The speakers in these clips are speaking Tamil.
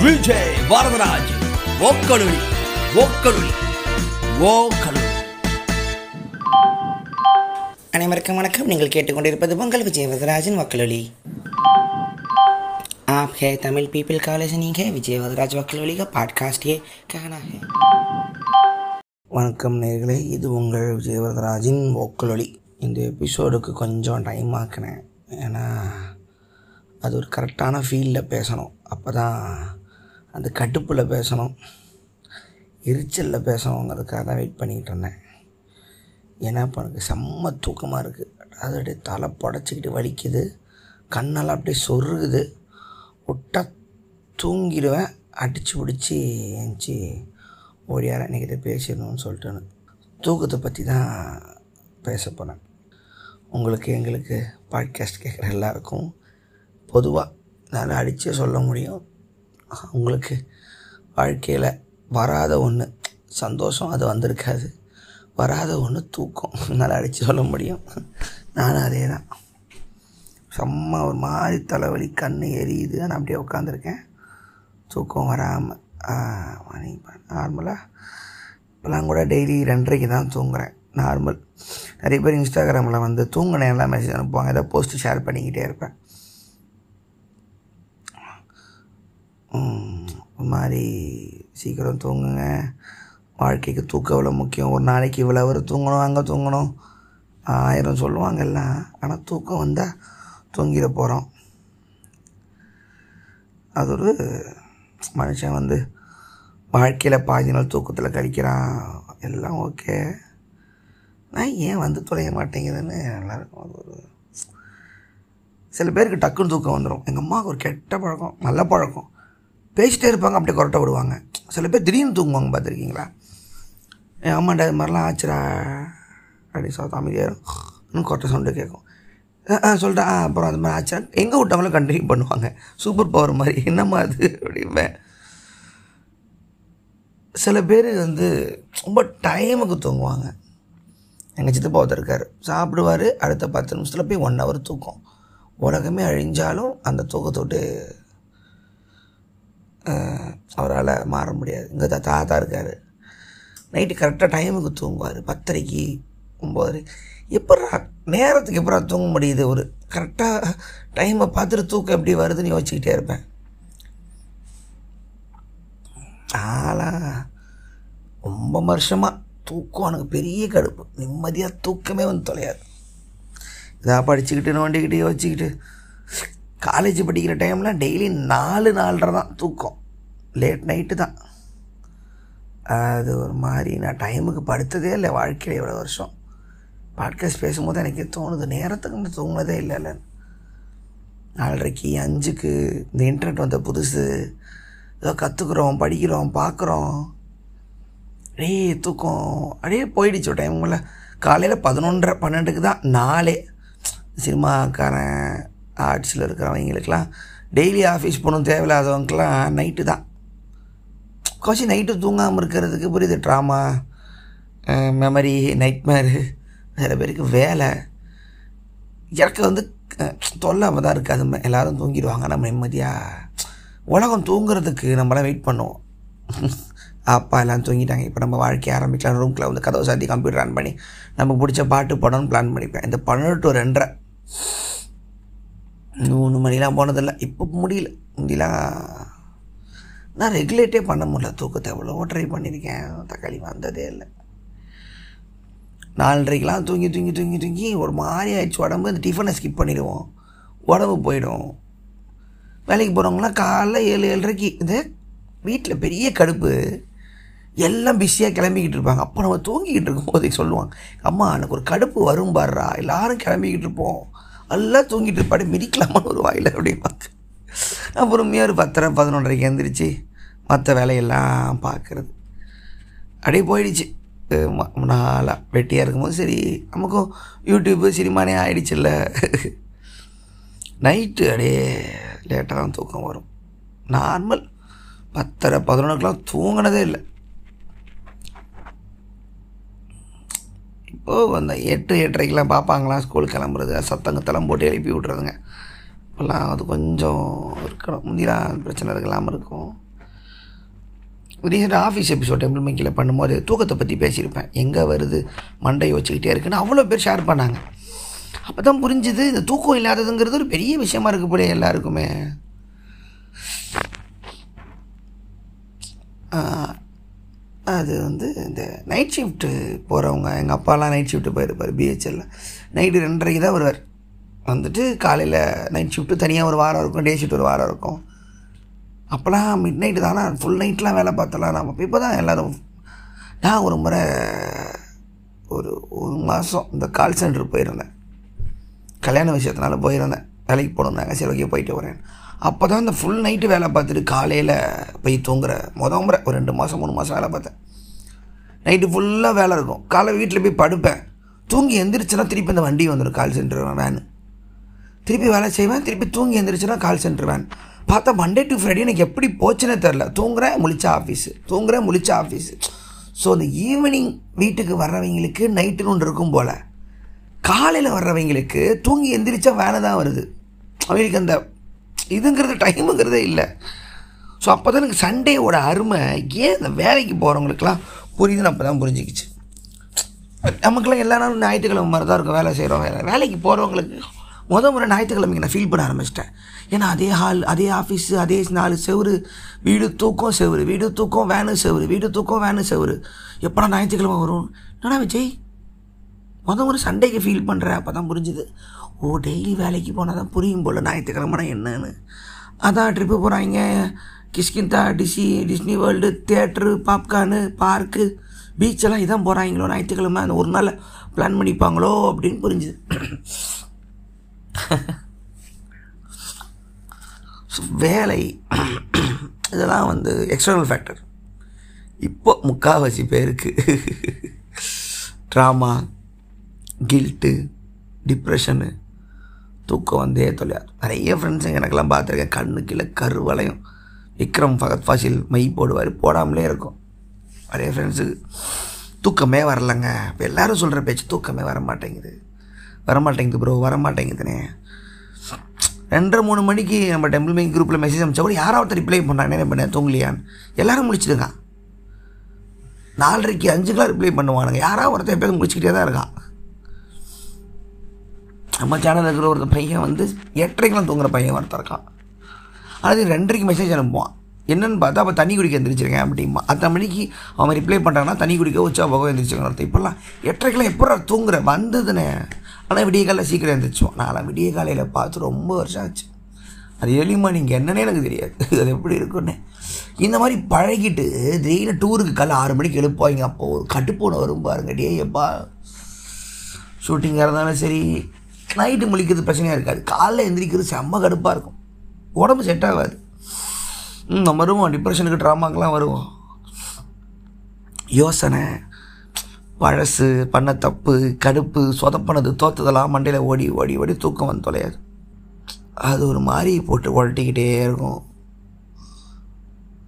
விஜய் வரதராஜ் ஓக்கலுளி ஓக்கலுளி ஓக்கலுளி அனைவருக்கும் வணக்கம் நீங்கள் கேட்டுக்கொண்டிருப்பது பொங்கல் விஜய் வரதராஜன் வக்கலொலி आप है तमिल पीपल का लिसनिंग है विजय वदराज वकलोली का पॉडकास्ट ये कहना है வணக்கம் நேர்களே இது உங்கள் விஜய் வரதராஜின் ஒக்கலொலி இந்த எபிசோடுக்கு கொஞ்சம் டைம் ஆக்கினேன் ஏன்னா அது ஒரு கரெக்டான ஃபீல்டில் பேசணும் அப்போ தான் அந்த கடுப்பில் பேசணும் எரிச்சலில் பேசணுங்கிறதுக்காக தான் வெயிட் பண்ணிக்கிட்டு இருந்தேன். ஏன்னா இப்போ எனக்கு செம்ம தூக்கமாக இருக்குது அது அப்படியே தலை புடச்சிக்கிட்டு வலிக்குது கண்ணெல்லாம் அப்படியே சொருகுது. விட்டா தூங்கிடுவேன். அடித்து பிடிச்சி ஏஞ்சி ஓடியார இன்றைக்கி இதை பேசிடணும்னு சொல்லிட்டு தூக்கத்தை பற்றி தான் பேச போனேன் உங்களுக்கு எங்களுக்கு பாட்காஸ்ட் கேட்குற எல்லாருக்கும் பொதுவாக என்னால் அடித்தே சொல்ல முடியும். உங்களுக்கு வாழ்க்கையில் வராத ஒன்று சந்தோஷம் அது வந்திருக்காது. வராத ஒன்று தூக்கம். என்னால் அடித்து சொல்ல முடியும். நானும் அதே தான் செம்ம ஒரு மாதிரி தலைவலி கண் எரியுது. நான் அப்படியே உட்காந்துருக்கேன் தூக்கம் வராமல் மணி நார்மலாக இப்போலாம் கூட டெய்லி ரெண்டரைக்கு தான் தூங்குறேன். நார்மல் நிறைய பேர் இன்ஸ்டாகிராமில் வந்து தூங்கினேன் எல்லாம் மெசேஜ் அனுப்புவாங்க. ஏதோ போஸ்ட்டு ஷேர் பண்ணிக்கிட்டே இருப்பேன் ம், ஒரு மாதிரி சீக்கிரம் தூங்குங்க. வாழ்க்கைக்கு தூக்கம் எவ்வளோ முக்கியம்? ஒரு நாளைக்கு இவ்வளோ வரும் தூங்கணும் அங்கே தூங்கணும். ஆயிரம் சொல்லுவாங்க எல்லாம் ஆனால் தூக்கம் வந்தால் தூங்கிட போகிறோம் அது ஒரு மனுஷன் வந்து வாழ்க்கையில் பாதி நாள் தூக்கத்தில் கழிக்கிறான். எல்லாம் ஓகே. நான் ஏன் வந்து தொலைய மாட்டேங்குதுன்னு நல்லாயிருக்கும் அது ஒரு சில பேருக்கு டக்குன்னு தூக்கம் வந்துடும் எங்கள் அம்மாவுக்கு ஒரு கெட்ட பழக்கம் நல்ல பழக்கம். பேசிட்டே இருப்பாங்க அப்படியே கொரட்டை விடுவாங்க. சில பேர் திடீர்னு தூங்குவாங்க பார்த்துருக்கீங்களா? என் அம்மாண்டா இது மாதிரிலாம் ஆச்சுரா அப்படி சொல்ல அமைதியாக கொரட்டை சவுண்டு கேட்கும். ஆ, சொல்கிறேன் அப்புறம் அது மாதிரி ஆச்சா? எங்கே விட்டவங்களும் கண்டினியூ பண்ணுவாங்க. சூப்பர் பவர் மாதிரி. என்னம்மா அது? அப்படிம்பேன் சில பேர் வந்து ரொம்ப டைமுக்கு தூங்குவாங்க. எங்கள் சித்தப்பா ஒருத்தர் இருக்கார். சாப்பிடுவார் அடுத்த பத்து நிமிஷத்தில் போய் ஒன் ஹவர் தூக்கம். உலகமே அழிஞ்சாலும் அந்த தூக்கத்தை விட்டு அவரால் மாற முடியாது. இங்கே தான் தாத்தா இருக்கார். நைட்டு கரெக்டாக டைமுக்கு தூங்குவார். பத்தரைக்கு ஒம்பது எப்படா நேரத்துக்கு எப்படா தூங்க முடியுது? ஒரு கரெக்டாக டைமை பார்த்துட்டு தூக்கம் எப்படி வருதுன்னு யோசிச்சுக்கிட்டே இருப்பேன். ஆளாக ரொம்ப வருஷமாக தூக்கம் எனக்கு பெரிய கடுப்பு. நிம்மதியாக தூக்கமே வந்து தொலையாது. இதாக படிச்சுக்கிட்டு நோண்டிக்கிட்டு யோசிச்சுக்கிட்டு காலேஜ் படிக்கிற டைம்லாம் டெய்லி நாலு நாலரை தான் தூக்கம். லேட் நைட்டு தான். அது ஒரு மாதிரி நான் டைமுக்கு படுத்ததே இல்லை வாழ்க்கையில் இவ்வளோ வருஷம். பாட்காஸ்ட் பேசும்போது எனக்கு தோணுது நேரத்துக்கு நான் தூங்கினதே இல்லை இல்லை. நாலரைக்கு அஞ்சுக்கு இந்த இன்டர்நெட் வந்த புதுசு. ஏதோ கற்றுக்குறோம் படிக்கிறோம் பார்க்குறோம் அப்படியே தூக்கம். அப்படியே போயிடுச்சு ஒரு டைமுல காலையில் பதினொன்றரை பன்னெண்டுக்கு தான் நாளே. சினிமாக்காரன் ஆர்ட்ஸில் இருக்கிறவங்களுக்கெல்லாம் டெய்லி ஆஃபீஸ் போகணும் தேவையில்லாதவங்களுக்கெல்லாம் நைட்டு தான். கொஞ்சம் நைட்டு தூங்காமல் இருக்கிறதுக்கு புரியுது ட்ராமா மெமரி நைட்மேரு சில பேருக்கு வேலை. எனக்கு வந்து தொல்லை தொல்லாமல் தான் இருக்குது ம- எல்லாரும் தூங்கிடுவாங்க. நம்ம நிம்மதியாக உலகம் தூங்குறதுக்கு நம்மளாம் வெயிட் பண்ணுவோம். அப்பா எல்லாம் தூங்கிட்டாங்க. இப்போ நம்ம வாழ்க்கையை ஆரம்பிக்கலாம். ரூம்கில் வந்து கதவை சாத்தி கம்ப்யூட்டர் ஆன் பண்ணி நமக்கு பிடிச்ச பாட்டு படம்னு பிளான் பண்ணிப்பேன். இந்த பன்னெண்டு டு ரெண்டரை. மூணு மணிலாம் போனதில்லை. இப்போ முடியல. முடியலாம் நான் ரெகுலேட்டே பண்ண முடியல. தூக்கத்தை எவ்வளோ ட்ரை பண்ணியிருக்கேன். தக்காளி வந்ததே இல்லை. நாலரைக்கெலாம் தூங்கி தூங்கி தூங்கி தூங்கி ஒரு மாதிரி ஆயிடுச்சு. உடம்பு இந்த டிஃபனை ஸ்கிப் பண்ணிடுவோம். உடம்பு போயிடும். வேலைக்கு போகிறவங்களாம் காலைல ஏழு ஏழரைக்கு இது வீட்டில் பெரிய கடுப்பு. எல்லாம் பிஸியாக கிளம்பிக்கிட்டு இருப்பாங்க. அப்போ நம்ம தூங்கிக்கிட்டு இருக்கும்போது சொல்லுவாங்க. அம்மா எனக்கு ஒரு கடுப்பு வரும் பாடுறா எல்லோரும் கிளம்பிக்கிட்டு இருப்போம். எல்லாம் தூங்கிட்டு இருப்பாடு மிதிக்கலாமான்னு ஒரு வாயில் அப்படிம்பாங்க நான் பொறுமையாக ஒரு பத்தரை பதினொன்றரைக்கு எழுந்திரிச்சு மற்ற வேலையெல்லாம் பார்க்குறது. அப்படியே போயிடுச்சு. நாளாக வெட்டியாக இருக்கும்போது சரி நமக்கும் யூடியூப்பு சினிமானே ஆயிடுச்சுல்ல. நைட்டு அப்படியே லேட்டாக தான் தூக்கம் வரும். நார்மல் பத்தரை பதினொன்றுக்கெலாம் தூங்கினதே இல்லை. ஓ அந்த எட்டு எட்டரைக்கெலாம் பார்ப்பாங்களாம் ஸ்கூல் கிளம்புறது. சத்தங்கத்தெல்லாம் போட்டு எழுப்பி விட்றதுங்க இப்போல்லாம் அது கொஞ்சம் இருக்கணும். முந்திலாம் பிரச்சனை இருக்கலாமல் இருக்கும். ரீசெண்டாக ஆஃபீஸ் எபிசோட் டெம்பிள் மேக்கில் பண்ணும்போது தூக்கத்தை பற்றி பேசியிருப்பேன். எங்கே வருது? மண்டை வச்சுக்கிட்டே இருக்குன்னு அவ்வளோ பேர் ஷேர் பண்ணாங்க. அப்போ தான் புரிஞ்சுது இந்த தூக்கம் இல்லாததுங்கிறது ஒரு பெரிய விஷயமா இருக்கு போல எல்லாருக்குமே. அது வந்து இந்த நைட் ஷிஃப்ட்டு போகிறவங்க எங்கள் அப்பாலாம் நைட் ஷிஃப்ட்டு போயிருப்பார் பிஹெச்எல்ல நைட்டு ரெண்டரைக்கு தான் வருவார். வந்துட்டு காலையில் நைட் ஷிஃப்ட்டு தனியாக ஒரு வாரம் இருக்கும் டே ஷிஃப்ட் ஒரு வாரம் இருக்கும். அப்போலாம் மிட் நைட்டு தானே ஃபுல் நைட்லாம் வேலை பார்த்தலாம் நம்ம இப்போ தான் எல்லோரும் நான் ஒரு முறை ஒரு ஒரு மாதம் இந்த கால் சென்டர் போயிருந்தேன். கல்யாண விஷயத்தினால போயிருந்தேன். வேலைக்கு போனோம்னாங்க சரி ஓகே போயிட்டு வரேன். அப்போ தான் இந்த ஃபுல் நைட்டு வேலை பார்த்துட்டு காலையில் போய் தூங்குற. முத முறை ஒரு ரெண்டு மாதம் மூணு மாதம் வேலை பார்த்தேன். நைட்டு ஃபுல்லாக வேலை இருக்கும். காலை வீட்டில் போய் படுப்பேன். தூங்கி எந்திரிச்சுனா திருப்பி இந்த வண்டி வந்துடும் கால் சென்டர் வேன் திருப்பி வேலை செய்வேன் திருப்பி தூங்கி எந்திரிச்சுனா கால் சென்டர் வேன் பார்த்தா மண்டே டு ஃப்ரைடே எனக்கு எப்படி போச்சுன்னே தெரில தூங்குறேன் முழிச்சா ஆஃபீஸு தூங்குறேன் முழிச்சா ஆஃபீஸு ஸோ அந்த ஈவினிங் வீட்டுக்கு வர்றவங்களுக்கு நைட்டுன்னு ஒன்று இருக்கும் போல். காலையில் வர்றவங்களுக்கு தூங்கி எந்திரிச்சா வேலை தான் வருது. அவங்களுக்கு அந்த இதுங்கிறது டைமுங்கிறதே இல்லை. ஸோ அப்போ தான் எனக்கு சண்டேவோட அருமை ஏன் இந்த வேலைக்கு போகிறவங்களுக்குலாம் புரியுதுன்னு அப்போ தான் புரிஞ்சுக்கிச்சு. நமக்குலாம் எல்லா நாளும் ஞாயிற்றுக்கிழமை மாதிரி தான் இருக்கும் வேலை செய்கிறோம் வேலை வேலைக்கு போகிறவங்களுக்கு முத முறை ஞாயிற்றுக்கிழமைக்கு நான் ஃபீல் பண்ண ஆரம்பிச்சிட்டேன். ஏன்னா அதே ஹால் அதே ஆஃபீஸு அதே நாலு செவரு வீடு தூக்கம் செவரு வீடு தூக்கம் வேனு செவரு வீடு தூக்கம் வேனு செவுரு எப்படா ஞாயிற்றுக்கிழமை வரும்? என்னடா விஜய்? முத முறை சண்டேக்கு ஃபீல் பண்ணுறேன் அப்போ தான் புரிஞ்சுது. ஓ டெய்லி வேலைக்கு போனால் தான் புரியும் போல் ஞாயிற்றுக்கிழமைனா என்னன்னு. அதான் ட்ரிப்பு போகிறாங்க Kishkinta DC Disney world theatre popcorn park பீச்செல்லாம் இதான் போகிறாங்களோ ஞாயிற்றுக்கிழமை. அந்த ஒரு நாள் பிளான் பண்ணிப்பாங்களோ அப்படின்னு புரிஞ்சுது. வேலை இதெல்லாம் வந்து எக்ஸ்டர்னல் ஃபேக்டர் இப்போ முக்கால்வாசி பேருக்கு ட்ராமா கில்ட்டு டிப்ரெஷனு தூக்கம் வந்தே தொலையாது நிறைய ஃப்ரெண்ட்ஸுங்க எனக்கெல்லாம் பார்த்துருக்கேன். கண்ணு கீழே கருவளையும் விக்ரம் ஃபகத் ஃபாசில் மை போடுவார். போடாமலே இருக்கும். நிறைய ஃப்ரெண்ட்ஸுக்கு தூக்கமே வரலங்க. இப்போ எல்லாரும் சொல்கிற பேச்சு தூக்கமே வர மாட்டேங்குது. வர மாட்டேங்குது ப்ரோ வர மாட்டேங்குதுனே. ரெண்டரை மூணு மணிக்கு நம்ம டெம்பிள் மேக் குரூப்பில் மெசேஜ் அனுப்பிச்சா கூட யாராவது ரிப்ளை பண்ணாங்க என்ன பண்ண? தூங்கலையான்னு. எல்லோரும் முடிச்சிடுங்க நாலரைக்கு அஞ்சுக்கெலாம் ரிப்ளை பண்ணுவானுங்க. யாராவது ஒருத்தர் எப்போதும் முடிச்சுக்கிட்டே தான் இருக்கான். நம்ம சேனலில் இருக்கிற ஒரு பையன் வந்து எட்டரைக்கெலாம் தூங்குற பையன் ஒருத்தர் இருக்கான். அது ரெண்டரைக்கு மெசேஜ் அனுப்புவான். என்னென்னு பார்த்தா அப்போ தண்ணி குடிக்க எந்திரிச்சிருக்கேன் அப்படிமா அத்தனை மணிக்கு அவன் ரிப்ளை பண்ணுறான்னா தண்ணி குடிக்க உச்சா போக எந்திரிச்சுக்கணும் அர்த்தம். இப்போல்லாம் எட்டரைக்கெலாம் எப்போ தூங்குற? வந்ததுனே. ஆனால் விடிய காலையில் சீக்கிரம் எந்திரிச்சோம் நான்லாம் விடிய காலையில் பார்த்து ரொம்ப வருஷம் ஆச்சு. அது எளிமா நீங்கள் என்னன்னே எனக்கு தெரியாது. அது எப்படி இருக்குன்னு இந்த மாதிரி பழகிட்டு திடீர்னு டூருக்கு காலை ஆறு மணிக்கு எழுப்பாங்க அப்போ கட்டுப்போன வரும் பாருங்க. டே எப்பா ஷூட்டிங்காக இருந்தாலும் சரி நைட்டு முழிக்கிறது பிரச்சனையாக இருக்காது. காலைல எந்திரிக்கிறது செம்ம கடுப்பாக இருக்கும். உடம்பு செட் ஆகாது. நம்ம வருவோம். டிப்ரெஷனுக்கு ட்ராமாக்கெலாம் வருவோம். யோசனை பழசு பண்ண தப்பு கடுப்பு சொதப்பினது தோத்ததெல்லாம் மண்டையில் ஓடி ஓடி ஓடி தூக்கம் வந்து தொலையாது. அது ஒரு மாதிரி போட்டு உழட்டிக்கிட்டே இருக்கும்.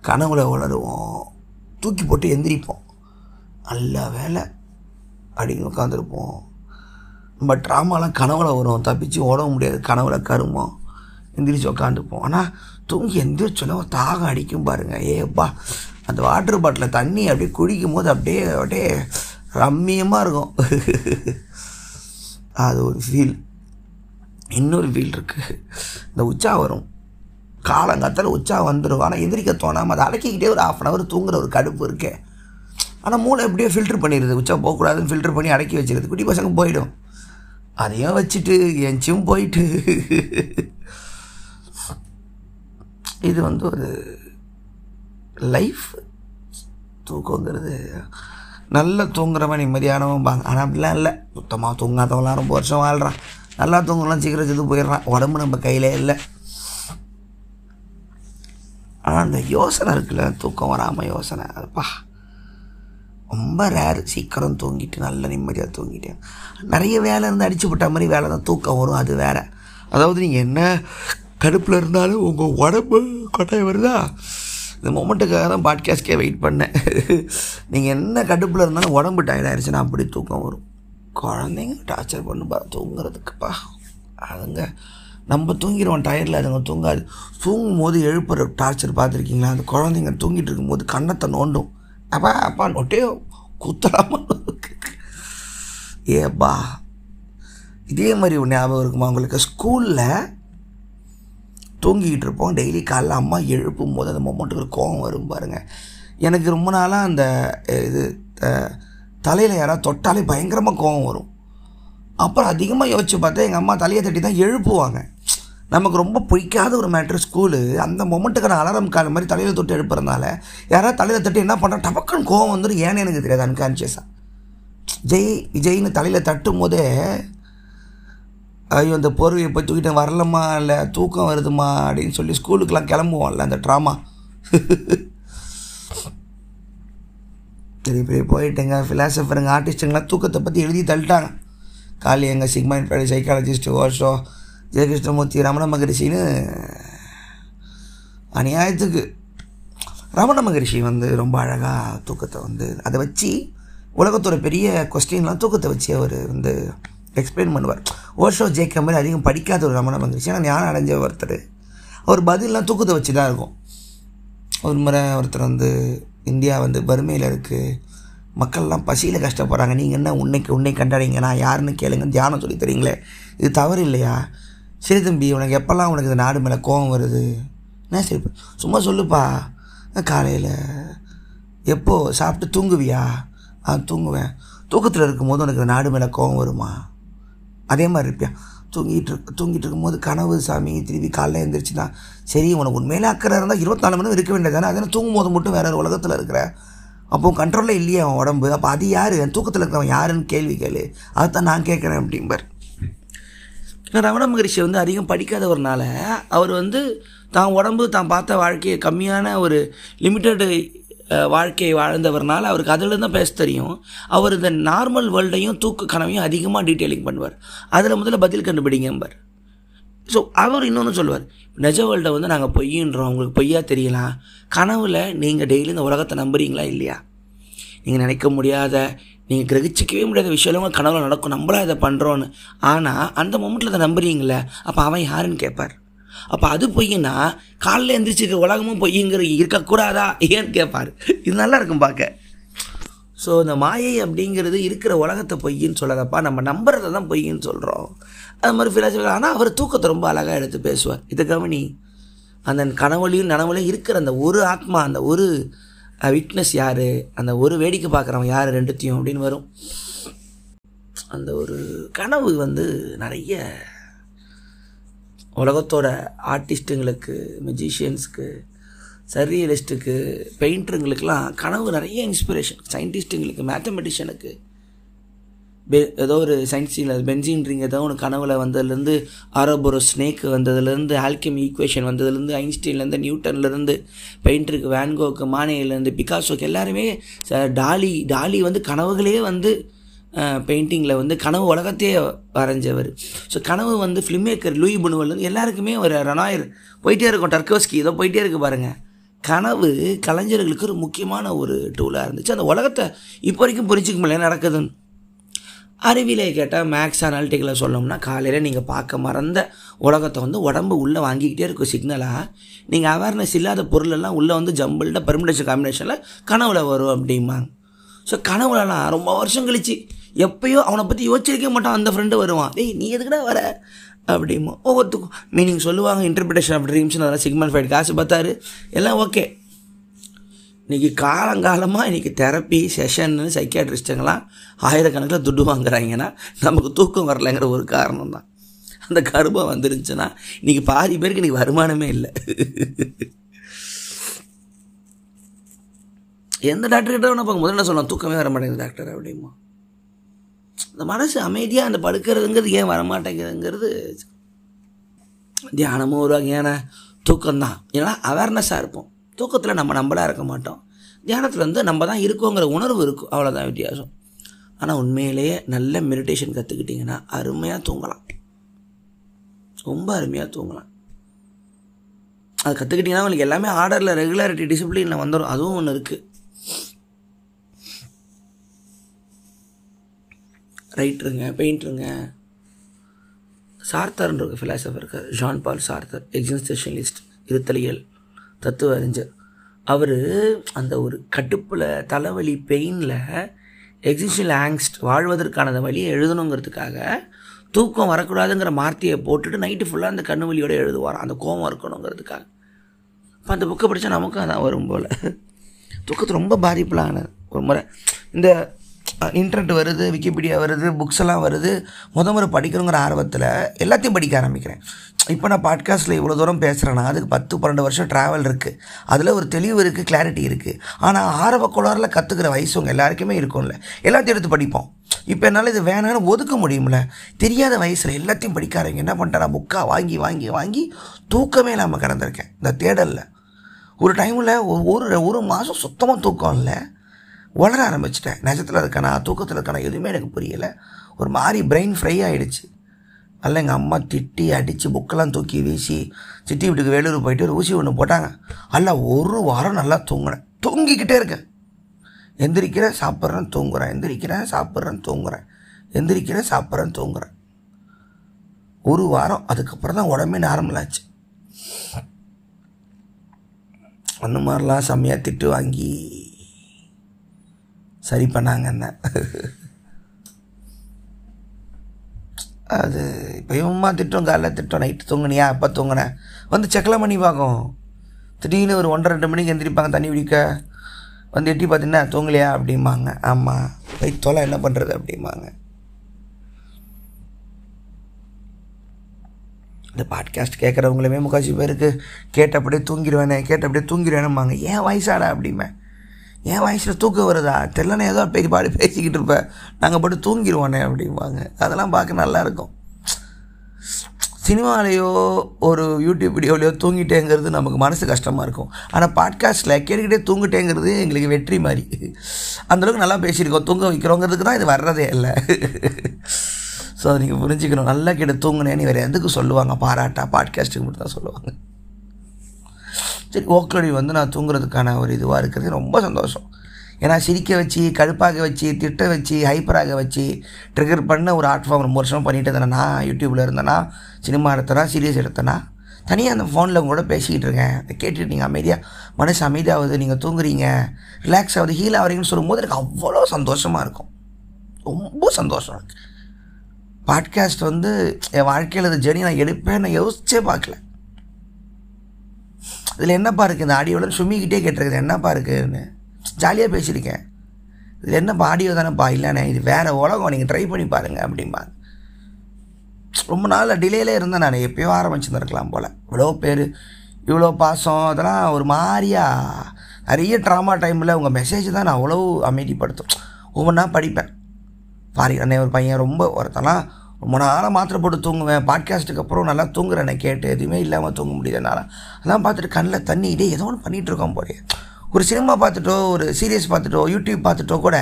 கனவுல உளருவோம். தூக்கி போட்டு எந்திரிப்போம். நல்ல வேலை. அப்படின்னு உட்காந்துருப்போம் நம்ம ட்ராமாலாம் கனவுல வரும் தப்பிச்சு ஓட முடியாது. கனவுல கருமம். எந்திரிச்சு உட்காந்துப்போம் ஆனால் தூங்கி எந்திரிச்சோன்னா ஒரு தாகம் அடிக்கும் பாருங்க. ஏப்பா அந்த வாட்டர் பாட்டிலில் தண்ணி அப்படியே குடிக்கும் போது அப்படியே அப்படியே ரம்மியமாக இருக்கும். அது ஒரு ஃபீல் இன்னொரு ஃபீல் இருக்குது இந்த உச்சா வரும். காலங்காத்தால் உச்சா வந்துடும் ஆனால் எந்திரிக்க தோணாமல் அதை அடக்கிக்கிட்டே ஒரு ஆஃப் அன் ஹவர் தூங்குற ஒரு கடுப்பு இருக்கே. ஆனால் மூளை எப்படியோ ஃபில்டர் பண்ணிடுது உச்சா போகக்கூடாதுன்னு ஃபில்டர் பண்ணி அடக்கி வச்சிருது. குட்டி பசங்க போயிடும். அதையும் வச்சுட்டு எஞ்சும் போயிட்டு. இது வந்து ஒரு லைஃப் தூக்கங்கிறது. நல்லா தூங்குறவன் நிம்மதியானவன் பாங்க. ஆனால் அப்படிலாம் இல்லை. சுத்தமாக தூங்காதவங்களாம் ரொம்ப வருஷம் வாழ்கிறான் நல்லா தூங்குறலாம் சீக்கிரம் செத்து போயிடுறான். உடம்பு நம்ம கையில் இல்லை. ஆனால் அந்த யோசனை இருக்குல்ல. தூக்கம் வராமல் யோசனை. அதுப்பா ரொம்ப ரேர் சீக்கிரம் தூங்கிட்டு நல்ல நிம்மதியாக தூங்கிட்டேன் நிறைய வேலை இருந்து அடிச்சு போட்ட மாதிரி வேலை தான் தூக்கம் வரும் அது வேறு. அதாவது நீங்கள் என்ன கடுப்பில் இருந்தாலும் உங்கள் உடம்பு கொட்டாய் வருதா? இந்த மொமெண்ட்டுக்காக தான் பாட்காஸ்ட்கே வெயிட் பண்ணேன். நீங்கள் என்ன கடுப்பில் இருந்தாலும் உடம்பு டயர்டாயிருச்சுன்னா அப்படி தூக்கம் வரும். குழந்தைங்க டார்ச்சர் பண்ணுப்பா தூங்குறதுக்குப்பா. அதுங்க நம்ம தூங்கிடுவோம் டயரில் அதுங்க தூங்காது. தூங்கும் போது எழுப்புற டார்ச்சர் பார்த்துருக்கீங்களா? அந்த குழந்தைங்க தூங்கிட்டு இருக்கும்போது கண்ணத்தை நோண்டும். அப்பா அப்பா நொட்டே குத்தலாமா ஏப்பா இதே மாதிரி ஒரு ஞாபகம் இருக்குமா உங்களுக்கு? ஸ்கூலில் தூங்கிக்கிட்டு இருப்போம். டெய்லி காலைல அம்மா எழுப்பும் போது அந்த மொமெண்ட்டுக்கு ஒரு கோவம் வரும் பாருங்கள் எனக்கு ரொம்ப நாளாக அந்த இது தலையில் யாராவது தொட்டாலே பயங்கரமாக கோவம் வரும். அப்புறம் அதிகமாக யோசிச்சு பார்த்தா எங்கள் அம்மா தலையை தட்டி தான் எழுப்புவாங்க. நமக்கு ரொம்ப பிடிக்காத ஒரு மேட்ரு ஸ்கூலு அந்த மொமெண்ட்டுக்கான அலாரம் கால் மாதிரி தலையில் தொட்டு எழுப்புறதுனால யாராவது தலையில் தட்டி என்ன பண்ணுறா டபக்குன்னு கோவம் வந்துடும் ஏன்னு எனக்கு தெரியாது அன்கான்ஷியஸாக ஜெய் விஜய்னு தலையில் தட்டும் போதே ஐயோ இந்த போர்வையை போய் தூக்கிட்டு வரலம்மா இல்லை தூக்கம் வருதுமா அப்படின்னு சொல்லி ஸ்கூலுக்கெலாம் கிளம்புவோம்ல அந்த ட்ராமா பெரிய பெரிய போயிட்டுங்க ஃபிலாசபருங்க ஆர்டிஸ்ட்டுங்களாம் தூக்கத்தை பற்றி எழுதி தள்ளிட்டாங்க. காலி எங்கள் சிக்மைன் படி சைக்காலஜிஸ்ட் ஓஷோ ஜெயகிருஷ்ணமூர்த்தி ரமண மகரிஷின்னு அநியாயத்துக்கு ரமண மகரிஷி வந்து ரொம்ப அழகாக தூக்கத்தை வந்து அதை வச்சு உலகத்தோட பெரிய கொஸ்டின்லாம் தூக்கத்தை வச்சு அவர் வந்து எக்ஸ்பிளைன் பண்ணுவார். ஓஷோ ஜேக்க மாதிரி அதிகம் படிக்காத ஒரு ரமண மகரிஷி. ஆனால் ஞானம் அடைஞ்ச ஒருத்தர். அவர் பதிலெலாம் தூக்கத்தை வச்சு தான் இருக்கும். ஒரு முறை ஒருத்தர் வந்து இந்தியா வந்து வறுமையில் இருக்குது மக்கள்லாம் பசியில் கஷ்டப்படுறாங்க. நீங்கள் என்ன உன்னைக்கு உன்னை கண்டாடிங்க? நான் யாருன்னு கேளுங்க தியானம் சொல்லி தரீங்களே. இது தவறு இல்லையா? சரி தம்பி உனக்கு எப்போல்லாம் உனக்கு இந்த நாடு மேலே கோவம் வருது? என்ன சரி சும்மா சொல்லுப்பா. காலையில் எப்போது சாப்பிட்டு தூங்குவியா? ஆ தூங்குவேன். தூக்கத்தில் இருக்கும்போது உனக்கு இந்த நாடு மேலே கோவம் வருமா? அதே மாதிரி இருப்பியா? தூங்கிட்டு இருக்கு தூங்கிட்டு இருக்கும்போது கனவு சாமி திருப்பி காலைல எழுந்திரிச்சு தான் சரி உனக்கு உண்மையிலே அக்கறை இருந்தால் இருபத்தாலு மணி இருக்க வேண்டியது தானே அதனால் தூங்கும் போது மட்டும் வேறு உலகத்தில் இருக்கிற. அப்போ கண்ட்ரோலில் இல்லையே அவன் உடம்பு. அப்போ அது யார்? என் தூக்கத்தில் இருக்கிறவன் யாருன்னு கேள்வி கேளு. அதுதான் நான் கேட்குறேன் அப்படிம்பார். ஏன்னா ரமண மகரிஷி வந்து அதிகம் படிக்காதவர்னால அவர் வந்து தான் உடம்பு தான் பார்த்த வாழ்க்கையை கம்மியான ஒரு லிமிட்டடு வாழ்க்கையை வாழ்ந்தவர்னால அவருக்கு அதில் தான் பேச தெரியும். அவர் இந்த நார்மல் வேர்ல்டையும் தூக்க கனவையும் அதிகமாக டீட்டெயிலிங் பண்ணுவார். அதில் முதல்ல பதில் கண்டுபிடிங்கம்பார். ஸோ அவர் இன்னொன்று சொல்லுவார். நிஜ வேர்ல்டை வந்து நாங்கள் பொய்யின்றோம். உங்களுக்கு பொய்யா தெரியலாம் கனவில் நீங்கள் டெய்லி இந்த உலகத்தை நம்புறீங்களா இல்லையா? நீங்கள் நினைக்க முடியாத நீங்கள் கிரகிச்சிக்கவே முடியாத விஷயம் உங்கள் கனவுல நடக்கும். நம்மளா இதை பண்ணுறோன்னு ஆனால் அந்த மூமெண்ட்டில் அதை நம்புறீங்களே? அப்போ அவன் யாருன்னு கேட்பார். அப்போ அது பொய்யினா காலைல எந்திரிச்சிருக்க உலகமும் பொய்யுங்கிற இருக்கக்கூடாதா? ஏன்னு கேட்பார். இது நல்லா இருக்கும் பார்க்க. ஸோ இந்த மாயை அப்படிங்கிறது இருக்கிற உலகத்தை பொய்ன்னு சொல்லாதப்பா நம்ம நம்புறதை தான் பொய்ன்னு சொல்கிறோம் அது மாதிரி ஃபிலாசபி ஆனால் அவர் தூக்கத்தை ரொம்ப அழகாக எடுத்து பேசுவார். இதை கவனி. அந்த கனவுலையும் நனவுலையும் இருக்கிற அந்த ஒரு ஆத்மா அந்த ஒரு விட்னஸ் யார்? அந்த ஒரு வேடிக்கை பார்க்குறவன் யார் ரெண்டுத்தையும் அப்படின்னு வரும். அந்த ஒரு கனவு வந்து நிறைய உலகத்தோட ஆர்டிஸ்ட்டுங்களுக்கு மெஜிஷியன்ஸ்க்கு சர்ரியலிஸ்ட்டுக்கு பெயிண்டருங்களுக்கெல்லாம் கனவு நிறைய இன்ஸ்பிரேஷன் சயின்டிஸ்ட்டுங்களுக்கு மேத்தமெட்டிஷியனுக்கு பெ ஏதோ ஒரு சயின்ஸில் பென்சின் ரிங் ஏதோ ஒன்று கனவுல வந்ததுலேருந்து ஆரோபோரோ ஸ்னேக் வந்ததுலேருந்து ஆல்கெம் ஈக்குவேஷன் வந்ததுலேருந்து ஐன்ஸ்டீன்லேருந்து நியூட்டன்லேருந்து பெயிண்டருக்கு வேன்கோக்கு மானேலேருந்து பிகாசோக்கு எல்லாருமே ச- டாலி டாலி வந்து கனவுகளே வந்து பெயிண்டிங்கில் வந்து கனவு உலகத்தையே வரைஞ்சவர். ஸோ கனவு வந்து ஃபிலிம் மேக்கர் லூயி புனுவல் எல்லாருக்குமே ஒரு ரெனாயர் போயிட்டே இருக்கும் டர்கோஸ்கி ஏதோ போயிட்டே இருக்கு பாருங்கள் கனவு கலைஞர்களுக்கு ஒரு முக்கியமான ஒரு டூலாக இருந்துச்சு. அந்த உலகத்தை இப்போ வரைக்கும் புரிஞ்சிக்க முடியல நடக்குதுன்னு. அறிவிலே கேட்டால் மேக்ஸ் அனாலிட்டிக்கில் சொல்லணும்னா காலையில் நீங்கள் பார்க்க மறந்த உலகத்தை வந்து உடம்பு உள்ளே வாங்கிக்கிட்டே இருக்கும் சிக்னலாக நீங்கள் அவேர்னஸ் இல்லாத பொருளெல்லாம் உள்ளே வந்து ஜம்பிள்ட பெர்மிடேஷன் காம்பினேஷனில் கனவுல வரும் அப்படிம்பாங்க. ஸோ கனவுலலாம் ரொம்ப வருஷம் கழிச்சு எப்பயோ அவனை பற்றி யோசிச்சிருக்க மாட்டான். அந்த ஃப்ரெண்டு வருவான். ஏய் நீ எதுக்குடா வர? அப்படிமா ஒவ்வொருத்துக்கும். மீனிங் சொல்லுவாங்க இன்டர்பிரிட்டேஷன் ஆஃப் ட்ரீம்ஸ் அதெல்லாம் சிக்மல் ஃபைட் காசு பார்த்தாரு. எல்லாம் ஓகே இன்றைக்கி காலங்காலமாக இன்றைக்கி தெரப்பி செஷன்னு சைக்கியாட்ரிஸ்ட்டுங்களாம் ஆயிரக்கணக்கில் துட்டு வாங்குறாங்கன்னா நமக்கு தூக்கம் வரலைங்கிற ஒரு காரணம் தான் அந்த கருமம் வந்துருந்துச்சுன்னா இன்றைக்கி பாதி பேருக்கு இன்றைக்கி வருமானமே இல்லை. எந்த டாக்டர்கிட்ட கிட்ட பார்க்க முதல்ல சொல்லலாம் தூக்கமே வர மாட்டேங்குது டாக்டர் அப்படிமா இந்த மனசு அமைதியாக அந்த படுக்கிறதுங்கிறது ஏன் வரமாட்டேங்குதுங்கிறது தியானமும் ஒரு வகையான தூக்கம்தான். ஏன்னா அவேர்னஸாக இருப்போம். தூக்கத்தில் நம்ம நம்மளாக இருக்க மாட்டோம். தியானத்தில் வந்து நம்ம தான் இருக்கோங்கிற உணர்வு இருக்கும் அவ்வளோதான் வித்தியாசம். ஆனால் உண்மையிலேயே நல்ல மெடிடேஷன் கற்றுக்கிட்டிங்கன்னா அருமையாக தூங்கலாம். ரொம்ப அருமையாக தூங்கலாம். அது கற்றுக்கிட்டிங்கன்னா உங்களுக்கு எல்லாமே ஆர்டரில் ரெகுலாரிட்டி டிசிப்ளினில் வந்துடும் அதுவும் ஒன்று இருக்குது ரைட்டருங்க பெயிண்டருங்க சார்த்தர்ன்ற ஒரு ஃபிலாசபர் இருக்கார். ஜான் பால் சார்த்தர் எக்ஸிஸ்டேஷனலிஸ்ட் இருத்தலியல். தத்துவ அறிஞர். அவர் அந்த ஒரு கடுப்பில் தலைவலி பெயினில் எக்ஸிஷியல் ஆங்ஸ்ட் வாழ்வதற்கான அந்த வழியை எழுதணுங்கிறதுக்காக தூக்கம் வரக்கூடாதுங்கிற வார்த்தையை போட்டுட்டு நைட்டு ஃபுல்லாக அந்த கண்ணு வழியோடு எழுதுவாராம். அந்த கோவம் இருக்கணுங்கிறதுக்காக. இப்போ அந்த புக்கை படித்தா நமக்கும் அதான் வரும் போல். தூக்கத்து ரொம்ப பாதிப்புலான ஒரு முறை இந்த இன்டர்நெட் வருது விக்கிபீடியா வருது புக்ஸ் எல்லாம் வருது. முத முறை படிக்கணுங்கிற ஆர்வத்தில் எல்லாத்தையும் படிக்க ஆரம்பிக்கிறேன். இப்போ நான் பாட்காஸ்ட்டில் இவ்வளோ தூரம் பேசுகிறேன்னா அதுக்கு பத்து பன்னெண்டு வருஷம் ட்ராவல் இருக்குது அதில் ஒரு தெளிவு இருக்குது கிளாரிட்டி இருக்குது ஆனால் ஆரம்ப கோளாறில் கற்றுக்கிற வயசு உங்கள் எல்லாருக்குமே இருக்கும்ல. எல்லாத்தையும் எடுத்து படிப்போம். இப்போ என்னால் இது வேணான்னு ஒதுக்க முடியும்ல. தெரியாத வயசில் எல்லாத்தையும் படிக்காரங்க என்ன பண்ணிட்டேன் நான் புக்காக வாங்கி வாங்கி வாங்கி தூக்கமே இல்லாமல் கிடந்திருக்கேன். இந்த தேடலில். ஒரு டைமில் ஒரு ஒரு மாதம் சுத்தமாக தூக்கம் இல்லை வளர ஆரம்பிச்சிட்டேன். நிஜத்தில் இருக்கானா தூக்கத்தில் இருக்கானா எதுவுமே எனக்கு புரியலை. ஒரு மாதிரி பிரெயின் ஃப்ரை ஆகிடுச்சு அதில் எங்கள் அம்மா திட்டி அடித்து புக்கெல்லாம் தூக்கி வீசி சிட்டி வீட்டுக்கு வேலூர் போயிட்டு ஒரு ஊசி ஒன்று போட்டாங்க. அல்ல ஒரு வாரம் நல்லா தூங்கினேன். தூங்கிக்கிட்டே இருக்கேன். எந்திரிக்கிறேன் சாப்பிட்றேன் தூங்குறேன். எந்திரிக்கிறேன் சாப்பிட்றேன் தூங்குறேன். எந்திரிக்கிறேன் சாப்பிட்றேன் தூங்குறேன். ஒரு வாரம் அதுக்கப்புறம் தான் உடம்பே நார்மல் ஆச்சு. அந்த மாதிரிலாம் செம்மையாக திட்டு வாங்கி சரி பண்ணாங்க என்ன அது இப்போ இவம்மா திட்டம் காலைல திட்டம் நைட்டு தூங்குனியா அப்போ தூங்கினேன் வந்து செக்லாம் பண்ணி பார்க்கும் திடீர்னு ஒரு ஒன்றரை ரெண்டு மணிக்கு எந்திரிப்பாங்க தண்ணி குடிக்க. வந்து எட்டி பார்த்தீங்கன்னா தூங்கலையா அப்படிம்பாங்க. ஆமாம் போய் தொலை என்ன பண்ணுறது அப்படிம்பாங்க. இந்த பாட்காஸ்ட் கேட்குறவங்களுமே முக்காசி பேருக்கு கேட்ட அப்படியே தூங்கிடுவேனே கேட்ட அப்படியே தூங்கிடுவேனும்பாங்க ஏன் வயசாடா அப்படிமே என் வயசில் தூக்கம் வருதா? தெரியலன்னு ஏதோ பெரிய பாடி பேசிக்கிட்டு இருப்பேன் நாங்கள் போட்டு தூங்கிடுவோனே அப்படிம்பாங்க. அதெல்லாம் பார்க்க நல்லாயிருக்கும். சினிமாலேயோ ஒரு யூடியூப் வீடியோலையோ தூங்கிட்டேங்கிறது நமக்கு மனசு கஷ்டமாக இருக்கும். ஆனால் பாட்காஸ்ட்டில் கேட்டுக்கிட்டே தூங்கிட்டேங்கிறது எங்களுக்கு வெற்றி மாதிரி. அந்தளவுக்கு நல்லா பேசியிருக்கோம். தூங்க வைக்கிறோங்கிறதுக்கு தான் இது வர்றதே இல்லை. ஸோ அதை நீங்கள் புரிஞ்சுக்கணும். நல்லா கிட்ட தூங்கினேன்னு வேறு எதுக்கு சொல்லுவாங்க? பாராட்டா பாட்காஸ்ட்டுக்கு மட்டும் தான் சொல்லுவாங்க. சரி ஓக்லடி வந்து நான் தூங்குறதுக்கான ஒரு இதுவாக இருக்கிறது ரொம்ப சந்தோஷம். ஏன்னா சிரிக்க வச்சு கடுப்பாக வச்சு திட்ட வச்சு ஹைப்பராக வச்சு ட்ரிகர் பண்ண ஒரு ஆர்ட் ஃபார்ம் ரொம்ப வருஷமாக பண்ணிட்டு இருந்தேன்னா யூடியூப்பில் இருந்தேன்னா சினிமா எடுத்தேனா சீரியஸ் எடுத்தேன்னா தனியாக அந்த ஃபோனில் கூட பேசிக்கிட்டு இருக்கேன். கேட்டுட்டு நீங்கள் அமைதியாக மனசு அமைதியாகுது நீங்கள் தூங்குறீங்க ரிலாக்ஸ் ஆகுது ஹீல் ஆகிறீங்கன்னு சொல்லும்போது எனக்கு அவ்வளோ சந்தோஷமாக இருக்கும். ரொம்ப சந்தோஷம் எனக்கு. பாட்காஸ்ட் வந்து என் வாழ்க்கையில் இந்த ஜெர்னி நான் எடுப்பேன் நான் யோசிச்சே பார்க்கல. இதில் என்னப்பா இருக்குது இந்த ஆடியோவில் சுமிக்கிட்டே கேட்டிருக்குது. என்னப்பா இருக்குதுன்னு ஜாலியாக பேசியிருக்கேன். இது என்னப்பா ஆடியோ தானேப்பா? இல்லைண்ணே இது வேறு உலகம். நீங்கள் ட்ரை பண்ணி பாருங்கள் அப்படிம்பாங்க ரொம்ப நாள் டிலேலே இருந்தேன் நான். எப்பயோ ஆரம்பிச்சுருந்துருக்கலாம் போல். இவ்வளோ பேர் இவ்வளோ பாசம் அதெல்லாம் ஒரு மாதிரியா. நிறைய ட்ராமா டைமில் உங்கள் மெசேஜ் தான் நான் அவ்வளோ அமைதிப்படுத்தும். ஒவ்வொன்றா படிப்பேன். பாரி அண்ணே ஒரு பையன் ரொம்ப ஒருத்தனா ரொம்ப நாளாக மாத்திரை போட்டு தூங்குவேன். பாட்காஸ்ட்டுக்கு அப்புறம் நல்லா தூங்குறேன். கேட்டு எதுவுமே இல்லாமல் தூங்க முடியுதுனால அதான் பார்த்துட்டு கண்ணில் தண்ணி இதே ஏதோ ஒன்று பண்ணிகிட்ருக்கோம் போலே ஒரு சினிமா பார்த்துட்டோ ஒரு சீரியஸ் பார்த்துட்டோ யூடியூப் பார்த்துட்டோ கூட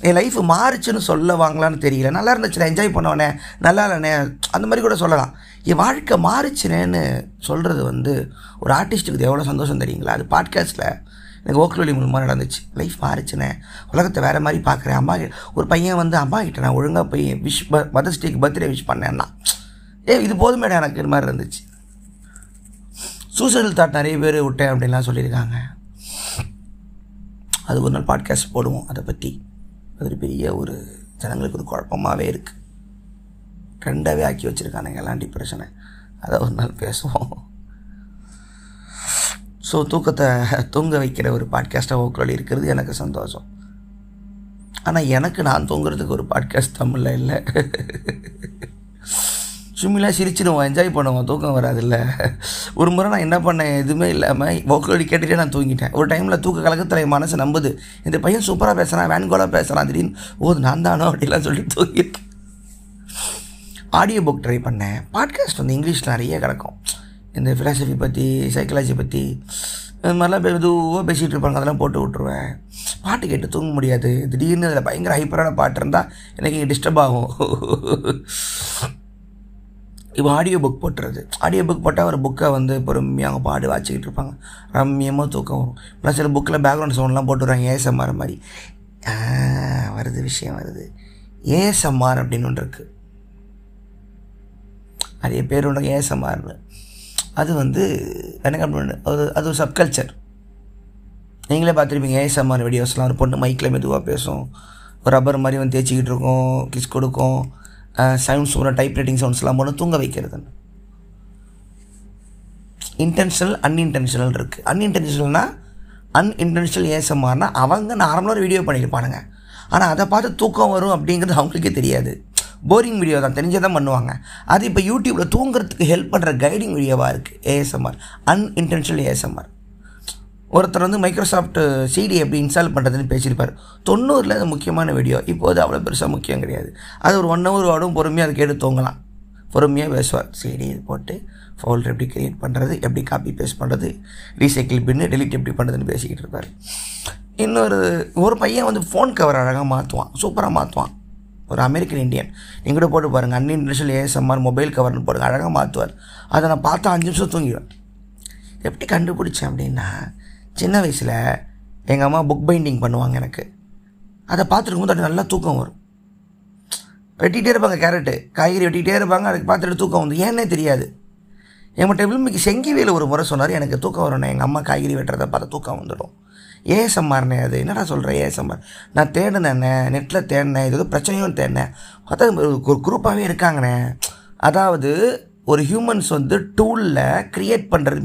என் லைஃப் மாறுச்சுன்னு சொல்ல வாங்கலான்னு தெரியல. நல்லா இருந்துச்சுண்ணே என்ஜாய் பண்ணவனே. நல்லா இல்லைண்ணே அந்த மாதிரி கூட சொல்லலாம். என் வாழ்க்கை மாறுச்சுனேன்னு சொல்கிறது வந்து ஒரு ஆர்டிஸ்ட்டுக்கு எவ்வளோ சந்தோஷம் தெரியுங்களா? அது பாட்காஸ்ட்டில் எனக்கு ஓக்கலொலி மூலமாக நடந்துச்சு. லைஃப் மாறிச்சுனே. உலகத்தை வேறு மாதிரி பார்க்குறேன். அம்மா ஒரு பையன் வந்து அம்மா கிட்ட நான் ஒழுங்காக போய் விஷ் மதர்ஸ் டேக்கு பர்த்டே விஷ் பண்ணேன்னா ஏ இது போதுமேடா எனக்கு இது மாதிரி இருந்துச்சு. சூசைடல் தாட் நிறைய பேர் விட்டேன் அப்படின்லாம் சொல்லியிருக்காங்க. அது ஒரு நாள் பாட்காஸ்ட் போடுவோம். அதை பற்றி அது ஒரு பெரிய ஒரு ஜனங்களுக்கு ஒரு குழப்பமாகவே இருக்குது ரெண்டாவே ஆக்கி வச்சுருக்கானுங்க எல்லாம் டிப்ரெஷனை அதை ஒரு நாள் பேசுவோம். ஸோ தூக்கத்தை தூங்க வைக்கிற ஒரு பாட்காஸ்ட்டாக ஓக்கலி இருக்கிறது எனக்கு சந்தோஷம். ஆனால் எனக்கு நான் தூங்குறதுக்கு ஒரு பாட்காஸ்ட் தமிழில் இல்லை. சும்மிலாம் சிரிச்சிடுவோம் என்ஜாய் பண்ணுவோம் தூக்கம் வராதில்ல. ஒரு முறை நான் என்ன பண்ணேன் எதுவுமே இல்லாமல் ஓக்கலடி கேட்டுகிட்டே நான் தூங்கிட்டேன். ஒரு டைமில் தூக்க கலக்கத்தில் என் மனசு நம்புது. இந்த பையன் சூப்பராக பேசுகிறான் வேன்கோலாக பேசுகிறான் திடீர்னு ஓ நான் தானோ? அப்படிலாம் சொல்லி தூங்கிட்டேன். ஆடியோ புக் ட்ரை பண்ணேன். பாட்காஸ்ட் வந்து இங்கிலீஷில் நிறைய கிடக்கும். இந்த ஃபிலாசபி பற்றி சைக்காலஜி பற்றி இந்த மாதிரிலாம் மெதுவாக பேசிகிட்டு இருப்பாங்க. அதெல்லாம் போட்டு விட்ருவேன் பாட்டு கேட்டு தூங்க முடியாது. திடீர்னு அதில் பயங்கர ஹைப்பரான பாட்டு இருந்தால் எனக்கு இங்கே டிஸ்டர்ப் ஆகும். இப்போ ஆடியோ புக் போட்டுறது. ஆடியோ புக் போட்டால் ஒரு புக்கை வந்து பொறுமையாக அவங்க பாடு வாச்சிக்கிட்டு இருப்பாங்க. ரம்மியமாக தூக்கம் வரும். இல்லை சில புக்கில் பேக்ரவுண்ட் சவுண்ட்லாம் போட்டுடுறாங்க ஏசம்மார் மாதிரி. வருது விஷயம் வருது. ஏசம்மார் அப்படின்னு ஒன்று இருக்குது நிறைய பேர் ஒன்று ஏசம்மார்னு அது வந்து என்ன பண்ணு அது அது ஒரு சப்கல்ச்சர் நீங்களே பார்த்துருப்பீங்க ஏஎஸ்எம்ஆர் வீடியோஸ்லாம் ஒரு பொண்ணு மைக்கில் மெதுவாக பேசும். ஒரு ரப்பர் மாதிரி வந்து தேய்ச்சிக்கிட்டு இருக்கோம் கிஸ் கொடுக்கும். சவுண்ட்ஸ் ஒரு டைப் ரைட்டிங் சவுண்ட்ஸ்லாம் போன தூங்க வைக்கிறதுன்னு. இன்டென்ஷனல் அன்இன்டென்ஷனல் இருக்குது அன்இன்டென்ஷனல்னா அன்இன்டென்ஷனல் ஏஎஸ்எம்ஆர்னா அவங்க நார்மலாக ஒரு வீடியோ பண்ணியிருப்பானுங்க. ஆனால் அதை பார்த்து தூக்கம் வரும் அப்படிங்கிறது அவங்களுக்கே தெரியாது. போரிங் வீடியோ தான் தெரிஞ்சதான் பண்ணுவாங்க. அது இப்போ யூடியூப்பில் தூங்குறதுக்கு ஹெல்ப் பண்ணுற கைடிங் வீடியோவாக இருக்குது ஏஎஸ்எம்ஆர் அன்இன்டென்ஷனல் ஏஎஸ்எம்ஆர் ஒருத்தர் வந்து மைக்ரோசாஃப்ட் சிடி எப்படி இன்ஸ்டால் பண்ணுறதுன்னு பேசியிருப்பார். தொண்ணூறில் அது முக்கியமான வீடியோ இப்போது அவ்வளோ பெருசாக முக்கியம் கிடையாது. அது ஒரு ஒன் ஹவர் ஆடும் பொறுமையாக அதை கேட்டு தூங்கலாம். பொறுமையாக பேசுவார் சிடி இது போட்டு ஃபோல்டர் எப்படி கிரியேட் பண்ணுறது எப்படி காப்பி பேஸ்ட் பண்ணுறது ரீசைக்கிள் பின்னு டெலிட் எப்படி பண்ணுறதுன்னு பேசிக்கிட்டு இருப்பார். இன்னொரு ஒரு பையன் வந்து ஃபோன் கவர் அழகாக மாற்றுவான் சூப்பராக மாற்றுவான் ஒரு அமெரிக்கன் இந்தியன் நீங்கள் கூட போட்டு பாருங்கள் அன்இன்டர்நேஷனல் ஏஎஸ்எம்ஆர் மொபைல் கவர்னு போடுங்க. அழகாக மாற்றுவார் அதை நான் பார்த்தா அஞ்சு நிமிஷம் தூங்கிடுவேன். எப்படி கண்டுபிடிச்சேன் அப்படின்னா சின்ன வயசில் எங்கள் அம்மா புக் பைண்டிங் பண்ணுவாங்க எனக்கு. அதை பார்த்துருக்கும் போது நல்லா தூக்கம் வரும். வெட்டிகிட்டே இருப்பாங்க கேரட்டு. காய்கறி வெட்டிகிட்டே இருப்பாங்க. அதுக்கு பார்த்துட்டு தூக்கம் வந்து. ஏன்னே தெரியாது. எங்கள் டேபிள் செங்கி வேலை ஒரு முறை சொன்னார். எனக்கு தூக்கம் வரணும் எங்கள் அம்மா காய்கறி வெட்டுறதை பார்த்து தூக்கம் வந்துடும். ஏஎஸ்எம்ஆர்னே அது என்னடா சொல்கிறேன் ஏஎஸ்எம்ஆர் நான் தேடினேண்ணே நெட்டில் தேடினேன் இது ஏதோ பிரச்சனையும் தேடினேன். பார்த்தா ஒரு குரூப்பாகவே இருக்காங்கண்ணே. அதாவது ஒரு ஹியூமன்ஸ் வந்து டூலில் க்ரியேட் பண்ணுறது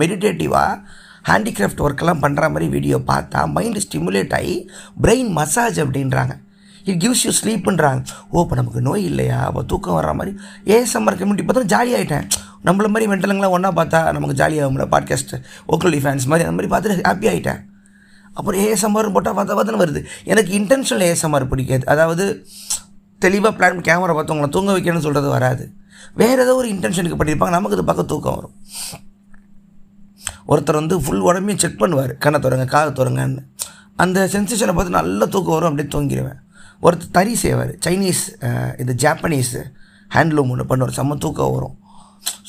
மெடிடேட்டிவாக ஹேண்டிகிராஃப்ட் ஒர்க்கெல்லாம் பண்ணுற மாதிரி வீடியோ பார்த்தா மைண்டு ஸ்டிமுலேட் ஆகி பிரெயின் மசாஜ் அப்படின்றாங்க. இட் கிவ்ஸ் யூ ஸ்லீப்புன்றாங்க ஓ இப்போ நமக்கு நோய் இல்லையா? அப்போ தூக்கம் வர்ற மாதிரி. ஏஎஸ்எம்ஆர் கம்யூனிட்டி பார்த்தா ஜாலி ஆகிட்டேன் நம்மள மாதிரி மென்டலுங்களாம் ஒன்றா பார்த்தா நமக்கு ஜாலியாகும்ல பாட்காஸ்ட் ஓக்கலி ஃபேன்ஸ் மாதிரி அந்த மாதிரி பார்த்துட்டு ஹாப்பி ஆகிட்டேன் அப்புறம் ஏஎஸ்எம்ஆர்னு போட்டால் பார்த்தா பார்த்தா வருது. எனக்கு இன்டென்ஷனல் ஏஎஸ்எம்ஆர் பிடிக்காது. அதாவது தெளிவாக பிளான் கேமரா பார்த்து உங்களை தூங்க வைக்கணும்னு சொல்கிறது வராது. வேறு ஏதோ ஒரு இன்டென்ஷனுக்கு பண்ணியிருப்பாங்க நமக்கு இது பார்க்க தூக்கம் வரும். ஒருத்தர் வந்து ஃபுல் உடம்பையும் செக் பண்ணுவார். கண்ணை தொடங்க காதை தொடங்கன்னு அந்த சென்சேஷனை பார்த்து நல்லா தூக்கம் வரும் அப்படியே தூங்கிடுவேன் ஒருத்தர் தறி செய்வார். சைனீஸ் இது ஜாப்பனீஸ் ஹேண்ட்லூம் ஒன்று பண்ணுவார். செம்ம தூக்கம் வரும்.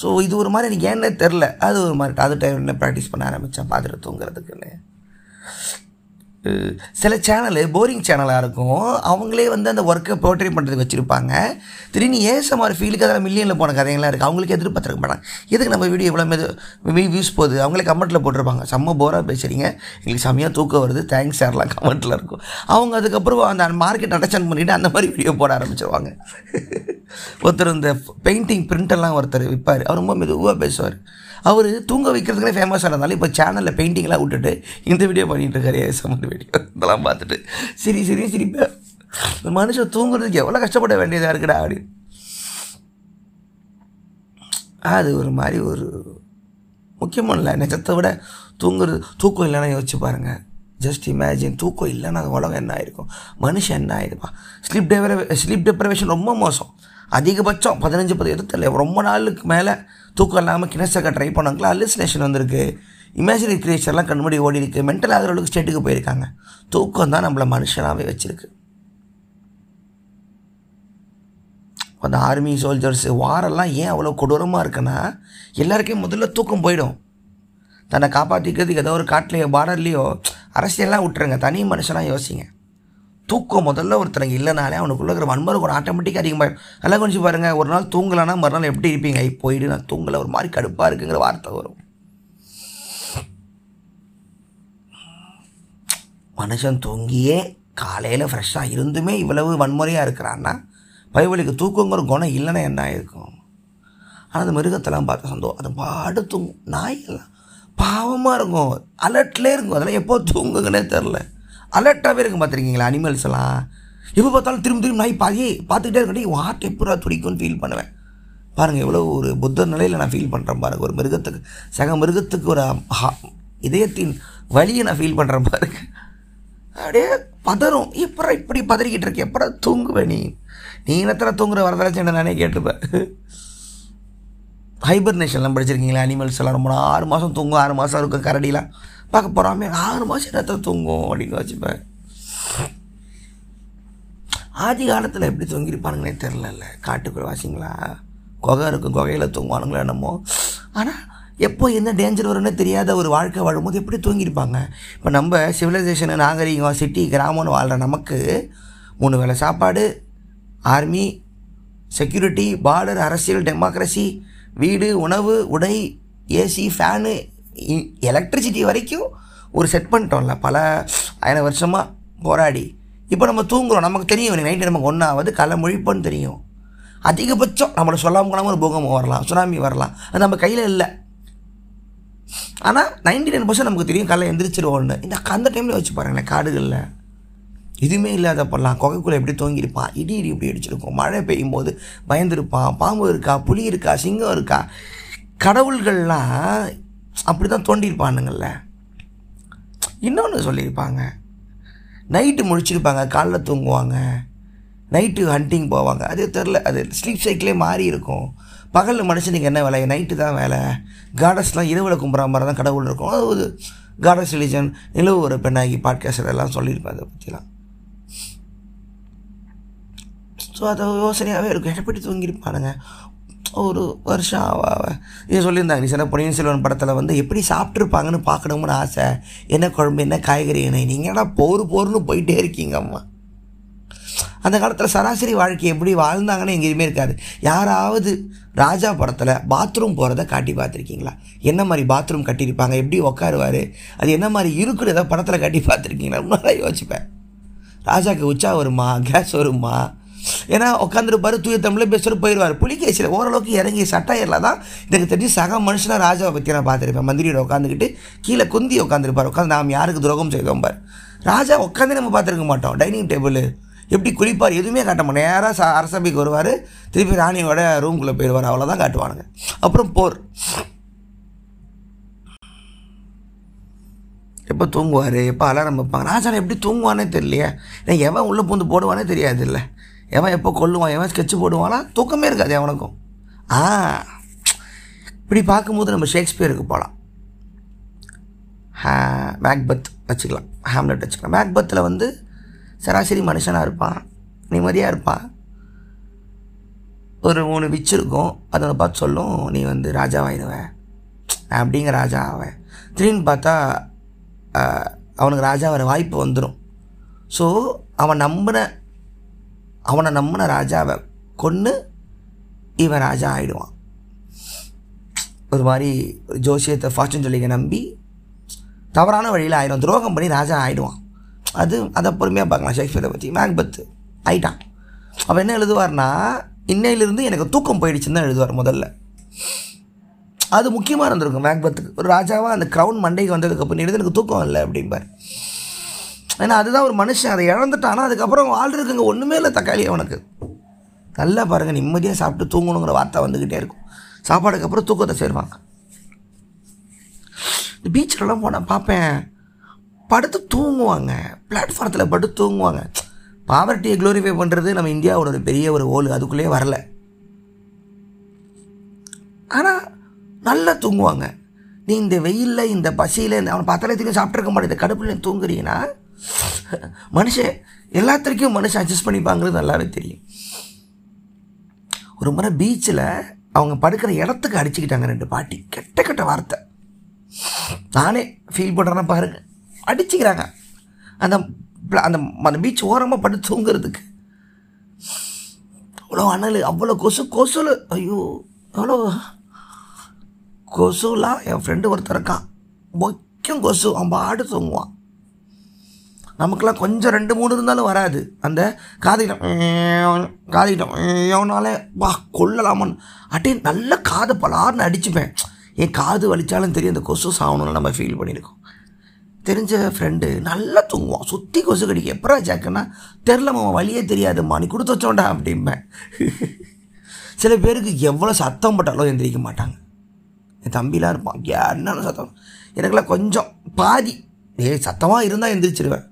ஸோ இது ஒரு மாதிரி எனக்கு ஏன்னே தெரில அது ஒரு மாதிரி அது டைம் ப்ராக்டிஸ் பண்ண ஆரம்பித்தேன் பார்த்துட்டு தூங்குறதுக்குன்னு. சில சேனலு போரிங் சேனலாக இருக்கும். அவங்களே வந்து அந்த ஒர்க்கை போர்ட்ரேட் பண்ணுறதுக்கு வச்சுருப்பாங்க. திடீர்னு ஏசமாரி ஃபீலுக்கு அதில் மில்லியனில் போன கதைகள்லாம் இருக்குது அவங்களுக்கு எதிர்பார்த்துருக்க மாட்டாங்க. எதுக்கு நம்ம வீடியோ இவ்வளோ வியூஸ் போகுது? அவங்களே கமெண்ட்டில் போட்டிருப்பாங்க. செம்ம போராக பேசுகிறீங்க எங்களுக்கு செம்மையாக தூக்கம் வருது. தேங்க்ஸ் சார்லாம் கமெண்ட்டில் இருக்கும். அவங்க அதுக்கப்புறம் அந்த மார்க்கெட் அண்டர்ஸ்டாண்ட் பண்ணிவிட்டு அந்த மாதிரி வீடியோ போட ஆரம்பிச்சிருவாங்க. ஒருத்தர் இந்த பெயிண்டிங் பிரிண்டெல்லாம் ஒருத்தர் விற்பார் அவர் ரொம்ப மெதுவாக பேசுவார். அவர் தூங்க வைக்கிறதுக்குனே ஃபேமஸ் இருந்தாலும் இப்போ சேனலில் பெயிண்டிங்லாம் விட்டுட்டு இந்த வீடியோ பண்ணிகிட்டு இருக்காரு சம்மந்த வீடியோ இதெல்லாம் பார்த்துட்டு சரி சரி சிரிப்பேன் இந்த மனுஷன் தூங்குறதுக்கு எவ்வளோ கஷ்டப்பட வேண்டியதாக இருக்குடா அப்படி அது ஒரு மாதிரி ஒரு முக்கியமாக இல்லை. நிஜத்தை விட தூங்குறது தூக்கம் இல்லைன்னா யோசிச்சு பாருங்கள் ஜஸ்ட் இமேஜின் தூக்கம் இல்லைன்னா அது உலகம் என்ன ஆயிருக்கும்? மனுஷன் என்ன ஆயிருப்பான்? ஸ்லீப் டெவர ஸ்லீப் டெப்ரவேஷன் ரொம்ப மோசம். அதிகபட்சம் பதினஞ்சு பத்து தெரியல ரொம்ப நாளுக்கு மேலே தூக்கம் இல்லாமல் கினசக்க ட்ரை பண்ணாங்களா அலிசினேஷன் வந்திருக்கு. இமேஜினரி கிரியேச்சர்லாம் கண்முடி ஓடி இருக்குது மென்டல் ஆகிற அளவுக்கு ஸ்டேட்டுக்கு போயிருக்காங்க. தூக்கம் தான் நம்மளை மனுஷனாகவே வச்சுருக்கு. அந்த ஆர்மி சோல்ஜர்ஸ் வாரெல்லாம் ஏன் அவ்வளோ கொடூரமாக இருக்குன்னா எல்லாருக்கும் முதல்ல தூக்கம் போயிடும். தன்னை காப்பாற்றிக்கிறதுக்கு ஏதோ ஒரு காட்டிலையோ பார்டர்லேயோ அரசியல்லாம் விட்டுருங்க. தனி மனுஷனாக யோசிங்க. தூக்கம். முதல்ல ஒருத்தருக்கு இல்லைனாலே அவனுக்குள்ள இருக்கிற வன்முறை கூட ஆட்டோமேட்டிக்காக அதிகமாக நல்லா கொஞ்சம் பாருங்கள் ஒரு நாள் தூங்கலைன்னா மறுநாள் எப்படி இருப்பீங்க? ஐ போயிடு நான் தூங்கலை. ஒரு மாதிரி கடுப்பாக இருக்குங்கிற வார்த்தை வரும். மனுஷன் தூங்கியே காலையில் ஃப்ரெஷ்ஷாக இருந்துமே இவ்வளவு வன்முறையாக இருக்கிறான்னா பைபிளுக்கு தூக்கங்கிற குணம் இல்லைன்னா என்ன ஆயிருக்கும்? ஆனால் அந்த மிருகத்தெல்லாம் பார்த்து சந்தோஷம். அது பாடு தூங்கும். நாய்கள்லாம் பாவமாக இருக்கும். அலர்ட்லேயே இருக்கும். அதெல்லாம் எப்போ தூங்குங்கன்னே தெரில அலர்ட்டாகவே இருக்கும் பார்த்துருக்கீங்களா? அனிமல்ஸ் எல்லாம். எப்போ பார்த்தாலும் திரும்ப திரும்ப நாய் பாதி பார்த்துக்கிட்டே இருக்கட்டி ஹார்ட் எப்படா துடிக்கும்னு ஃபீல் பண்ணுவேன். பாருங்கள் எவ்வளோ ஒரு புத்த நிலையில் நான் ஃபீல் பண்ணுறேன் பாருங்கள் ஒரு மிருகத்துக்கு சக மிருகத்துக்கு ஒரு இதயத்தின் வழியை நான் ஃபீல் பண்ணுறேன் பாருங்க. அப்படியே பதறும். எப்படா இப்படி பதறிக்கிட்டு இருக்கு? எப்படா தூங்குவேன் நீ? நீ இனத்தில் தூங்குற? வரதராஜன் நானே கேட்டுப்பேன் ஹைபர்னேஷன்லாம் படிச்சிருக்கீங்களா? அனிமல்ஸ் எல்லாம் ரொம்ப ஆறு மாதம் தூங்கும். ஆறு மாதம் இருக்கும் கரடிலாம். பார்க்க போகிறாமே ஆறு மாதம் இடத்துல தூங்கும் அப்படின்னு வச்சுப்பேன் ஆதி காலத்தில் எப்படி தூங்கியிருப்பானுங்களே தெரிலல்ல காட்டுக்குள்ள வாசிங்களா? குகை இருக்கும் குகையில் தூங்குவானுங்களோ என்னமோ. ஆனால் எப்போ என்ன டேஞ்சர் வரும்னு தெரியாத ஒரு வாழ்க்கை வாழும்போது எப்படி தூங்கியிருப்பாங்க? இப்போ நம்ம சிவிலைசேஷனு நாகரிகம் சிட்டி கிராமம்னு வாழ்கிற நமக்கு மூணு வேளை சாப்பாடு ஆர்மி செக்யூரிட்டி பார்டர் அரசியல் டெமோக்ரஸி வீடு உணவு உடை ஏசி ஃபேனு எலக்ட்ரிசிட்டி வரைக்கும் ஒரு செட் பண்ணிட்டோம்ல. பல ஆயிரம் வருஷமாக போராடி. இப்போ நம்ம தூங்குறோம். நமக்கு தெரியும் நைட்டு நமக்கு ஒன்றாவது கலை முழிப்போன்னு தெரியும். அதிகபட்சம் நம்மளை சொல்லாமல் கொள்ளாமல் ஒரு பூகம்பம் வரலாம் சுனாமி வரலாம். அது நம்ம கையில் இல்லை. ஆனால் நைன்டி நைன் பர்சன்ட் நமக்கு தெரியும் காலைல எந்திரிச்சிருவோம்னு. இந்த அந்த டைமில் வச்சு பாருங்களேன் காடுகளில். எதுவுமே பண்ணலாம் கொகைக்குள்ளே எப்படி தூங்கியிருப்பான்? இடி இடி இப்படி அடிச்சிருக்கும். மழை பெய்யும் போது பயந்துருப்பான். பாம்பு இருக்கா? புலி இருக்கா? சிங்கம் இருக்கா? கடவுள்கள்லாம் அப்படி தான் தோண்டியிருப்பானுங்கள்ல. இன்னொன்று சொல்லியிருப்பாங்க. நைட்டு முழிச்சிருப்பாங்க காலைல தூங்குவாங்க. நைட்டு ஹண்டிங் போவாங்க. அது தெரில அது ஸ்லீப் சைக்கிளே மாறி இருக்கும் பகலில் மனுஷனுக்கு என்ன வேலை? நைட்டு தான் வேலை. காடஸ்லாம் இரவில் கும்புற மாதிரி தான் கடவுள் இருக்கும். அது ஒரு காடஸ் ரிலிஜன் நிலவு ஒரு பெண்ணாகி பாட்காஸ்டர் எல்லாம் சொல்லியிருப்பேன் அதை பற்றிலாம் ஸோ அதை யோசனையாகவே இருக்கும். எப்படி தூங்கியிருப்பானுங்க? ஒரு வருஷம் ஆவ இது சொல்லியிருந்தாங்க நீ சொன்ன பொன்னியின் செல்வன் படத்தில் வந்து எப்படி சாப்பிட்ருப்பாங்கன்னு பார்க்கணும்னு ஆசை. என்ன குழம்பு என்ன காய்கறி என்ன நீங்கள்டா போர் போர்னு போயிட்டே இருக்கீங்க அம்மா. அந்த காலத்தில் சராசரி வாழ்க்கை எப்படி வாழ்ந்தாங்கன்னு எங்கேயுமே இருக்காது. யாராவது ராஜா படத்தில் பாத்ரூம் போகிறத காட்டி பார்த்துருக்கீங்களா? என்ன மாதிரி பாத்ரூம் கட்டியிருப்பாங்க? எப்படி உட்காருவார் அது என்ன மாதிரி இருக்குன்னு ஏதாவது படத்தில் காட்டி பார்த்துருக்கீங்களா? ரொம்ப யோசிப்பேன். ராஜாவுக்கு உச்சா வருமா? கேஸ் வருமா? ஏன்னா உட்காந்துருப்பாரு தூய தமிழில் பேசுகிற போயிடுவார். புலிகேசியில் ஓரளவுக்கு இறங்கி சட்டையரில் தான். எனக்கு தெரிஞ்சு சக மனுஷனாக ராஜாவை பற்றி நான் பார்த்துருப்பேன். மந்திரியோட உட்காந்துக்கிட்டு கீழே குந்தி உட்காந்துருப்பார் உட்காந்து நாம் யாருக்கு துரோகம் செய்தோம் பார். ராஜா உட்காந்து நம்ம பார்த்துருக்க மாட்டோம். டைனிங் டேபிள் எப்படி குளிப்பார் எதுவுமே காட்ட மாட்டோம் நேராக ச அரசபைக்கு வருவார். திருப்பி ராணியோட ரூம்குள்ளே போயிடுவார். அவ்வளோதான் காட்டுவானுங்க. அப்புறம் போர். எப்போ தூங்குவார்? எப்போ அலாரம் வைப்பாங்க? ராஜா எப்படி தூங்குவானே தெரியலையே. நான் எவன் உள்ளே பூந்து போடுவானே தெரியாது இல்லை எவன் எப்போ கொல்லுவான் எவன் ஸ்கெட்சு போடுவானா தூக்கமே இருக்காது எவனுக்கும் ஆ இப்படி பார்க்கும்போது நம்ம ஷேக்ஸ்பியருக்கு போகலாம் ஹே மேக்பத் வச்சுக்கலாம் ஹேம்லெட் வச்சுக்கலாம். மேக்பத்தில் வந்து சராசரி மனுஷனாக இருப்பான் நிம்மதியாக இருப்பான். ஒரு மூணு விச் இருக்கும் அதை பார்த்து சொல்லும் நீ வந்து ராஜாவாயிடுவேன். நான் அப்படிங்கிற ராஜா ஆவேன்? திடீர்னு பார்த்தா அவனுக்கு ராஜா வர வாய்ப்பு வந்துடும் ஸோ அவன் நம்பின அவனை நம்பின ராஜாவை கொன்று இவன் ராஜா ஆயிடுவான். ஒரு மாதிரி ஜோசியத்தை ஃபார்ச்சூன் சொல்லிக்க நம்பி தவறான வழியில் ஆயிடும் துரோகம் பண்ணி ராஜா ஆயிடுவான். அது அதை பொறுமையாக பார்க்கலாம். ஷேக்ஸ்பியரை பற்றி மேக்பத்து ஆயிட்டான். அப்போ என்ன எழுதுவார்னா இன்னையிலிருந்து எனக்கு தூக்கம் போயிடுச்சுன்னு தான் எழுதுவார் முதல்ல. அது முக்கியமாக இருந்திருக்கும் மேக்பத்துக்கு. ஒரு ராஜாவாக அந்த க்ரௌன் மண்டைக்கு வந்ததுக்கப்புறம் எழுது எனக்கு தூக்கம் இல்லை அப்படிம்பார். ஏன்னா அதுதான் ஒரு மனுஷன் அதை இழந்துட்டானா அதுக்கப்புறம் வாழ்றதுக்குங்க ஒன்றுமே இல்லை தக்காளி அவனுக்கு. நல்லா பாருங்கள் நிம்மதியாக சாப்பிட்டு தூங்கணுங்கிற வார்த்தை வந்துக்கிட்டே இருக்கும். சாப்பாடுக்கு அப்புறம் தூக்கத்தை சேருவாங்க. இந்த பீச்சிலலாம் போனால் பார்ப்பேன் படுத்து தூங்குவாங்க. பிளாட்ஃபாரத்தில் படுத்து தூங்குவாங்க. பாவர்ட்டியை க்ளோரிஃபை பண்ணுறது நம்ம இந்தியாவோட ஒரு பெரிய ஒரு ஓல் அதுக்குள்ளேயே வரல. ஆனால் நல்லா தூங்குவாங்க. நீ இந்த வெயிலில் இந்த பசியில் இந்த அவனை பார்த்தாலே தெரியும் சாப்பிட்ருக்க மாட்டேன். இந்த கடுப்பில் தூங்குறீங்கன்னா மனுஷன் எல்லாத்திற்கும் மனுஷன் அட்ஜஸ்ட் பண்ணிப்பாங்கிறது நல்லாவே தெரியும். ஒரு முறை பீச்சில் அவங்க படுக்கிற இடத்துக்கு அடிச்சுக்கிட்டாங்க ரெண்டு பாட்டி. கெட்ட கெட்ட வார்த்தை. நானே ஃபீல் பண்ணுறேன்னா பாருங்க. அடிச்சுக்கிறாங்க. அந்த அந்த அந்த பீச் ஓரமாக படுத்து தூங்குறதுக்கு. அவ்வளோ அனல் அவ்வளோ கொசு கொசுல. ஐயோ அவ்வளோ. கொசுலாம் என் ஃப்ரெண்டு ஒருத்தர் இருக்கான். மொக்கம் கொசு. அவன் பாடு தூங்குவான். நமக்கெல்லாம் கொஞ்சம் ரெண்டு மூணு இருந்தாலும் வராது. அந்த காதையிடம் காதிட்டம் எவனாலே வா கொள்ளலாமன் அட்டே நல்ல காதை பலார்னு அடிச்சுப்பேன். என் காது வலிச்சாலும் தெரியும் அந்த கொசு சாகணும்னு நம்ம ஃபீல் பண்ணியிருக்கோம். தெரிஞ்ச ஃப்ரெண்டு நல்லா தூங்குவான். சுற்றி கொசு கடிக்கும். எப்பரா ஜாக்குன்னா தெரிலம்மா வழியே தெரியாதும்மா நீ கொடுத்து வச்சோண்டா அப்படிம்பேன். சில பேருக்கு எவ்வளோ சத்தம் போட்டாலும் எந்திரிக்க மாட்டாங்க. என் தம்பிலாம் இருப்பான். என்னென்ன சத்தம்? எனக்குலாம் கொஞ்சம் பாதி ஏ சத்தமாக இருந்தால் எந்திரிச்சிருவேன்.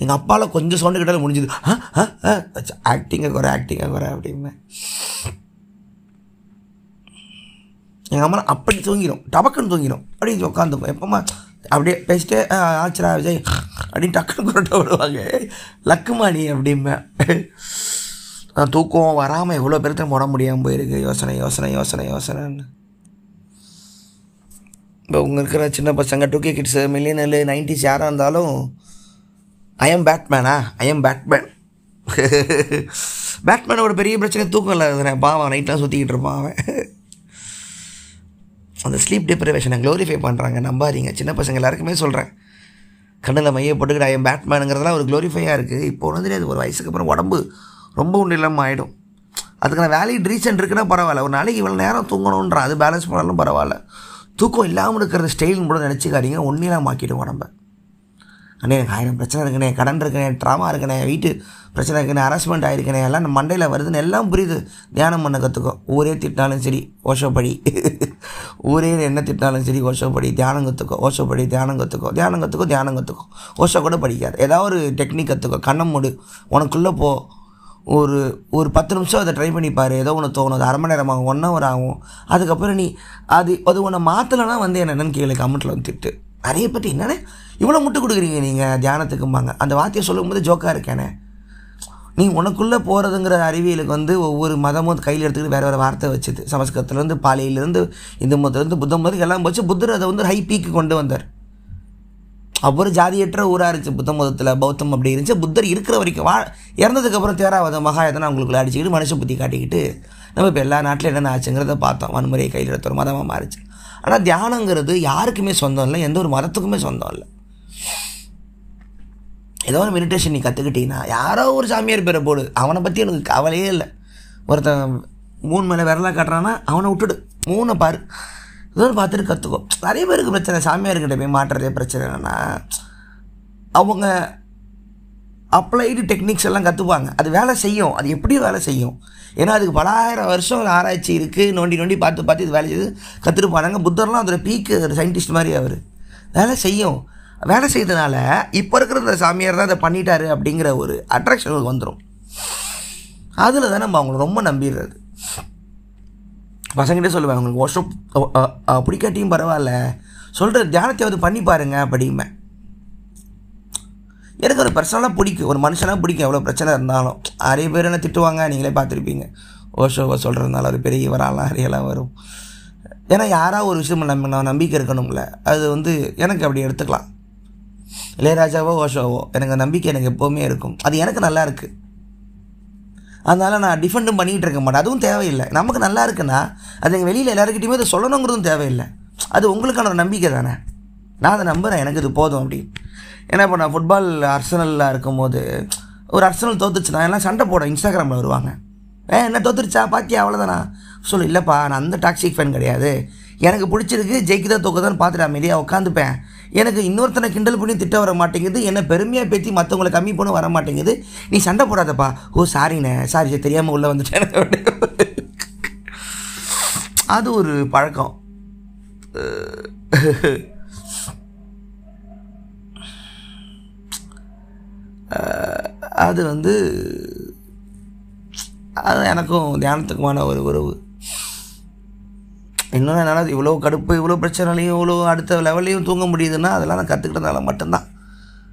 எங்கள் அப்பாவில் கொஞ்சம் சவுண்டு கிட்டாலும் முடிஞ்சுது. ஆக்டிங்கை குறை ஆக்டிங்கை குறை அப்படின்னு. எங்கள் அம்மா அப்படி தூங்கிடும் டபக்குன்னு தூங்கிடும் அப்படின்னு உட்காந்துப்போம் எப்போம்மா அப்படியே பேசிட்டு ஆச்சரா விஜய் அப்படின்னு டக்குன்னு கொண்டு விடுவாங்க லக்குமாணி அப்படிம்பேன் நான் தூக்கம் வராமல் எவ்வளோ பேர்த்த போட முடியாமல் போயிருக்கு. யோசனை யோசனை யோசனை யோசனைன்னு. இப்போ உங்கள் இருக்கிற சின்ன பசங்க two K kids millennial nineties யாராக இருந்தாலும் ஐஎம் பேட்மேனா ஐஎம் பேட்மேன் பேட்மேன் ஒரு பெரிய பிரச்சனை தூக்கம் இல்லாததுனே பாவம் நைட்லாம் சுற்றிக்கிட்டு இருப்பான் அவன். அந்த ஸ்லீப் டிப்ரவேஷனை க்ளோரிஃபை பண்ணுறாங்க நம்பாதீங்க. சின்ன பசங்க எல்லாருக்குமே சொல்கிறேன் கண்ணில் மைய ஐயம் பேட்மேனுங்கிறதுலாம் ஒரு க்ளோரிஃபையாக இருக்குது இப்போ வந்துட்டு அது ஒரு வயசுக்கு அப்புறம் உடம்பு ரொம்ப ஒன்றும் இல்லாமல் ஆகிடும் அதுக்கான வேலிட் ரீசன் இருக்குன்னா பரவாயில்ல. ஒரு நாளைக்கு இவ்வளோ நேரம் தூங்கணுன்றான் அது பேலன்ஸ் பண்ணாலும் பரவாயில்ல. தூக்கம் இல்லாமல் இருக்கிற ஸ்டைல்னு கூட நினச்சிக்காதீங்க. ஒன்றிலாம் மாக்கிடும் உடம்ப அண்ணே எனக்கு ஆயிரம் பிரச்சனை இருக்குண்ணே கடன் இருக்குண்ணே ட்ராமா இருக்குண்ணே வீட்டு பிரச்சனை இருக்குண்ணே ஹராஸ்மெண்ட் ஆயிருக்கனே எல்லாம் மண்டையில் வருதுன்னு எல்லாம் புரியுது. தியானம் பண்ண கற்றுக்கோ ஊரே திட்டினாலும் சரி ஓஷப்படி ஊரே என்ன திட்டினாலும் சரி ஓஷப்படி தியானம் கற்றுக்கோ ஓஷப்படி தியானம் கற்றுக்கோ தியானம் கற்றுக்கோ தியானம் கற்றுக்கோ ஓஷோ கூட படிக்காது. ஏதாவது ஒரு டெக்னிக் கற்றுக்கோ கண்ணம் மூடு. உனக்குள்ளே போ. ஒரு ஒரு பத்து நிமிஷம் அதை ட்ரை பண்ணிப்பார் ஏதோ ஒன்று தோணும். அது அரை மணி நேரம் ஆகும் ஒன் ஹவர் ஆகும். அதுக்கப்புறம் நீ அது அது உன்னை மாற்றலைன்னா வந்து என்னென்னு கேளு. கமெண்ட்டில் வந்து திட்டு. நிறைய பற்றி என்னண்ணே? இவ்வளோ முட்டு கொடுக்குறீங்க நீங்கள் தியானத்துக்கும்பாங்க. அந்த வார்த்தையை சொல்லும்போது ஜோக்காக இருக்கேனே. நீ உனக்குள்ளே போகிறதுங்கிற அறிவியலுக்கு வந்து ஒவ்வொரு மதமும் கையில் எடுத்துக்கிட்டு வேறு வேறு வார்த்தை வச்சுது. சமஸ்கிருதத்துலேருந்து பாலியிலேருந்து இந்து மதத்துலேருந்து புத்த மதத்துக்கு எல்லாம் வச்சு புத்தர் அதை வந்து ஹை பீக்கு கொண்டு வந்தார். அப்புறம் ஜாதியற்ற ஊராக இருந்துச்சு புத்த மதத்தில் பௌத்தம் அப்படி இருந்துச்சு. புத்தர் இருக்கிற வரைக்கும் வா இறந்ததுக்கப்புறம் தேராவத மகாயத்தனை அவங்களுக்குள்ள அடிச்சுக்கிட்டு மனுஷ புத்தி காட்டிக்கிட்டு நம்ம இப்போ எல்லா நாட்டிலும் என்னென்ன ஆச்சுங்கிறத பார்த்தோம். வன்முறையை கையில் எடுத்த ஒரு மதமாக மாறிச்சு. ஆனால் தியானங்கிறது யாருக்குமே சொந்தம் இல்லை எந்த ஒரு மதத்துக்குமே சொந்தம் இல்லை. ஏதோ ஒரு மெடிடேஷன் நீ கற்றுக்கிட்டீங்கன்னா யாரோ ஒரு சாமியார் பேரை போடு. அவனை பற்றி எனக்கு கவலையே இல்லை. ஒருத்தன் மூணு மேலே விரலாக காட்டுறான்னா அவனை விட்டுடு. மூணை பாரு. ஏதோ ஒரு பார்த்துட்டு கற்றுக்கோ நிறைய பேருக்கு பிரச்சனை. சாமியார்கிட்ட போய் மாட்டுறதே பிரச்சனை என்னென்னா அவங்க அப்ளைடு டெக்னிக்ஸ் எல்லாம் கற்றுப்பாங்க அது வேலை செய்யும். அது எப்படி வேலை செய்யும்? ஏன்னா அதுக்கு பலாயிரம் வருஷம் ஆராய்ச்சி இருக்குது நோண்டி நோண்டி பார்த்து பார்த்து இது வேலை செய்து கற்றுருப்பானாங்க புத்தர்லாம் அதோட பீக்கு ஒரு சயின்டிஸ்ட் மாதிரி அவர். வேலை செய்யும். வேலை செய்தனால இப்போ இருக்கிற இந்த சாமியார் தான் அதை பண்ணிட்டாரு அப்படிங்கிற ஒரு அட்ராக்ஷன் வந்துடும் அதில் தான் நம்ம அவங்கள ரொம்ப நம்பிடுறது. பசங்கிட்டே சொல்லுவேன் அவங்களுக்கு வருஷம் பிடிக்காட்டியும் பரவாயில்ல. சொல்கிற தியானத்தையாவது பண்ணி பாருங்க அப்படிம்பேன். எனக்கு ஒரு பர்சனலாக பிடிக்கும். ஒரு மனுஷனாக பிடிக்கும். எவ்வளோ பிரச்சனை இருந்தாலும். நிறைய பேர் என்ன திட்டுவாங்க? நீங்களே பார்த்துருப்பீங்க. ஓஷோவை சொல்கிறதுனால அது பெரிய வரலாம் நிறையெல்லாம் வரும். ஏன்னா யாராவது ஒரு விஷயம் நம்ம நான் நம்பிக்கை இருக்கணும்ல. அது வந்து எனக்கு அப்படி எடுத்துக்கலாம். இளையராஜாவோ ஓஷோவோ எனக்கு நம்பிக்கை எனக்கு எப்போவுமே இருக்கும். அது எனக்கு நல்லா இருக்குது அதனால் நான் டிஃபெண்டும் பண்ணிகிட்டு இருக்க மாட்டேன். அதுவும் தேவையில்லை. நமக்கு நல்லா இருக்குன்னா அது எங்கள் வெளியில் எல்லாருக்கிட்டையுமே அதை சொல்லணுங்கிறதும் தேவையில்லை. அது உங்களுக்கான ஒரு நம்பிக்கை தானே? நான் அதை நம்புகிறேன் எனக்கு இது போதும் அப்படி. ஏன்னா இப்போ நான் ஃபுட்பால் அர்சனலில் இருக்கும்போது ஒரு அர்சனல் தோத்துச்சுன்னா எல்லாம் சண்டை போட இன்ஸ்டாகிராமில் வருவாங்க. ஏ என்ன தோத்துருச்சா? பாத்தியா? அவ்வளோதானா சொல்லு இல்லைப்பா நான் அந்த டாக்ஸிக் ஃபேன் கிடையாது. எனக்கு பிடிச்சிருக்கு ஜெயிக்குதா தோக்குதான்னு பார்த்துட்டு அமைதியாக உட்காந்துப்பேன். எனக்கு இன்னொருத்தனை கிண்டல் பண்ணி திட்ட வர மாட்டேங்குது என்னை பெருமையாக பேத்தி மற்றவங்களை கம்மி பண்ண வர மாட்டேங்குது. நீ சண்டை போடாதப்பா. ஓ சாரிண்ணே சாரி சார் தெரியாமல் உள்ளே வந்துட்டேன். அது ஒரு பழக்கம். அது வந்து அது எனக்கும் தியானத்துக்குமான ஒரு உறவு. இன்னும் என்னால் இவ்வளோ கடுப்பு இவ்வளோ பிரச்சனைலையும் இவ்வளோ அடுத்த லெவல்லையும் தூங்க முடியுதுன்னா அதெல்லாம் நான் கற்றுக்கிட்டதுனால மட்டும்தான்.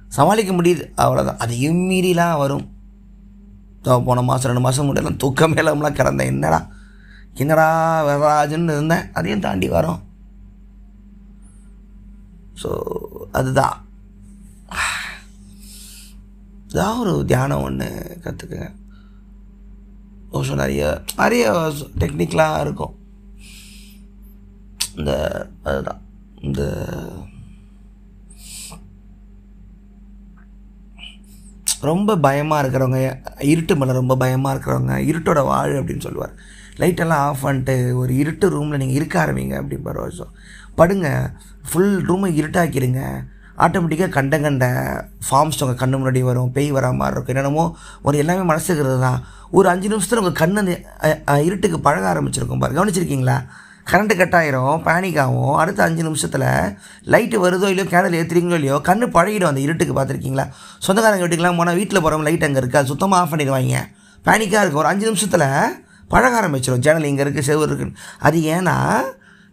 சமாளிக்க முடியுது அவ்வளோதான் அதையும் மீறிலாம் வரும். போன மாதம் ரெண்டு மாதம் முடியலாம் தூக்கமே இல்லாமலாம் கிடந்தேன். என்னடா? என்னடா வரராஜன்னு இருந்தேன். அதையும் தாண்டி வரோம். ஸோ அதுதான். ஏதாவது ஒரு தியானம் ஒன்று கற்றுக்குங்க ஓஷோ நிறைய நிறைய டெக்னிக்லாம் இருக்கும். இந்த அதுதான். இந்த ரொம்ப பயமாக இருக்கிறவங்க இருட்டு மேலே ரொம்ப பயமாக இருக்கிறவங்க இருட்டோட வாழ் அப்படின்னு சொல்லுவார். லைட்டெல்லாம் ஆஃப் பண்ணிட்டு ஒரு இருட்டு ரூமில் நீங்கள் இருக்க ஆரம்பிங்க அப்படிம்பார் வருஷம் படுங்க ஃபுல் ரூமை இருட்டாக்கிடுங்க. ஆட்டோமேட்டிக்காக கண்ட கண்ட ஃபார்ம்ஸ் உங்கள் கண்ணு முன்னாடி வரும் பேய் வரா மாதிரி இருக்கும். என்னென்னமோ ஒரு எல்லாமே மனசுக்கிறது தான் ஒரு அஞ்சு நிமிஷத்தில் உங்கள் கண் அந்த இருட்டுக்கு பழக ஆரம்பிச்சிருக்கும் பாரு கவனிச்சிருக்கீங்களா? கரண்ட்டு கட் ஆகிரும் பேனிக் ஆகும். அடுத்த அஞ்சு நிமிஷத்தில் லைட்டு வருதோ இல்லையோ கேண்டில் ஏற்றுறீங்களோ இல்லையோ கண்ணு பழகிடும் அந்த இருட்டுக்கு பார்த்துருக்கீங்களா? சொந்தக்காரங்க வீட்டுக்குலாம் போனால் வீட்டில் போகிறவங்க லைட் அங்கே இருக்கா சுத்தமாக ஆஃப் பண்ணிடுவாங்க. பேனிக்காக இருக்கும். ஒரு அஞ்சு நிமிஷத்தில் பழக ஆரம்பிச்சிடும் ஜன்னல் இங்கே இருக்குது செவ்வறு இருக்குன்னு. அது ஏன்னா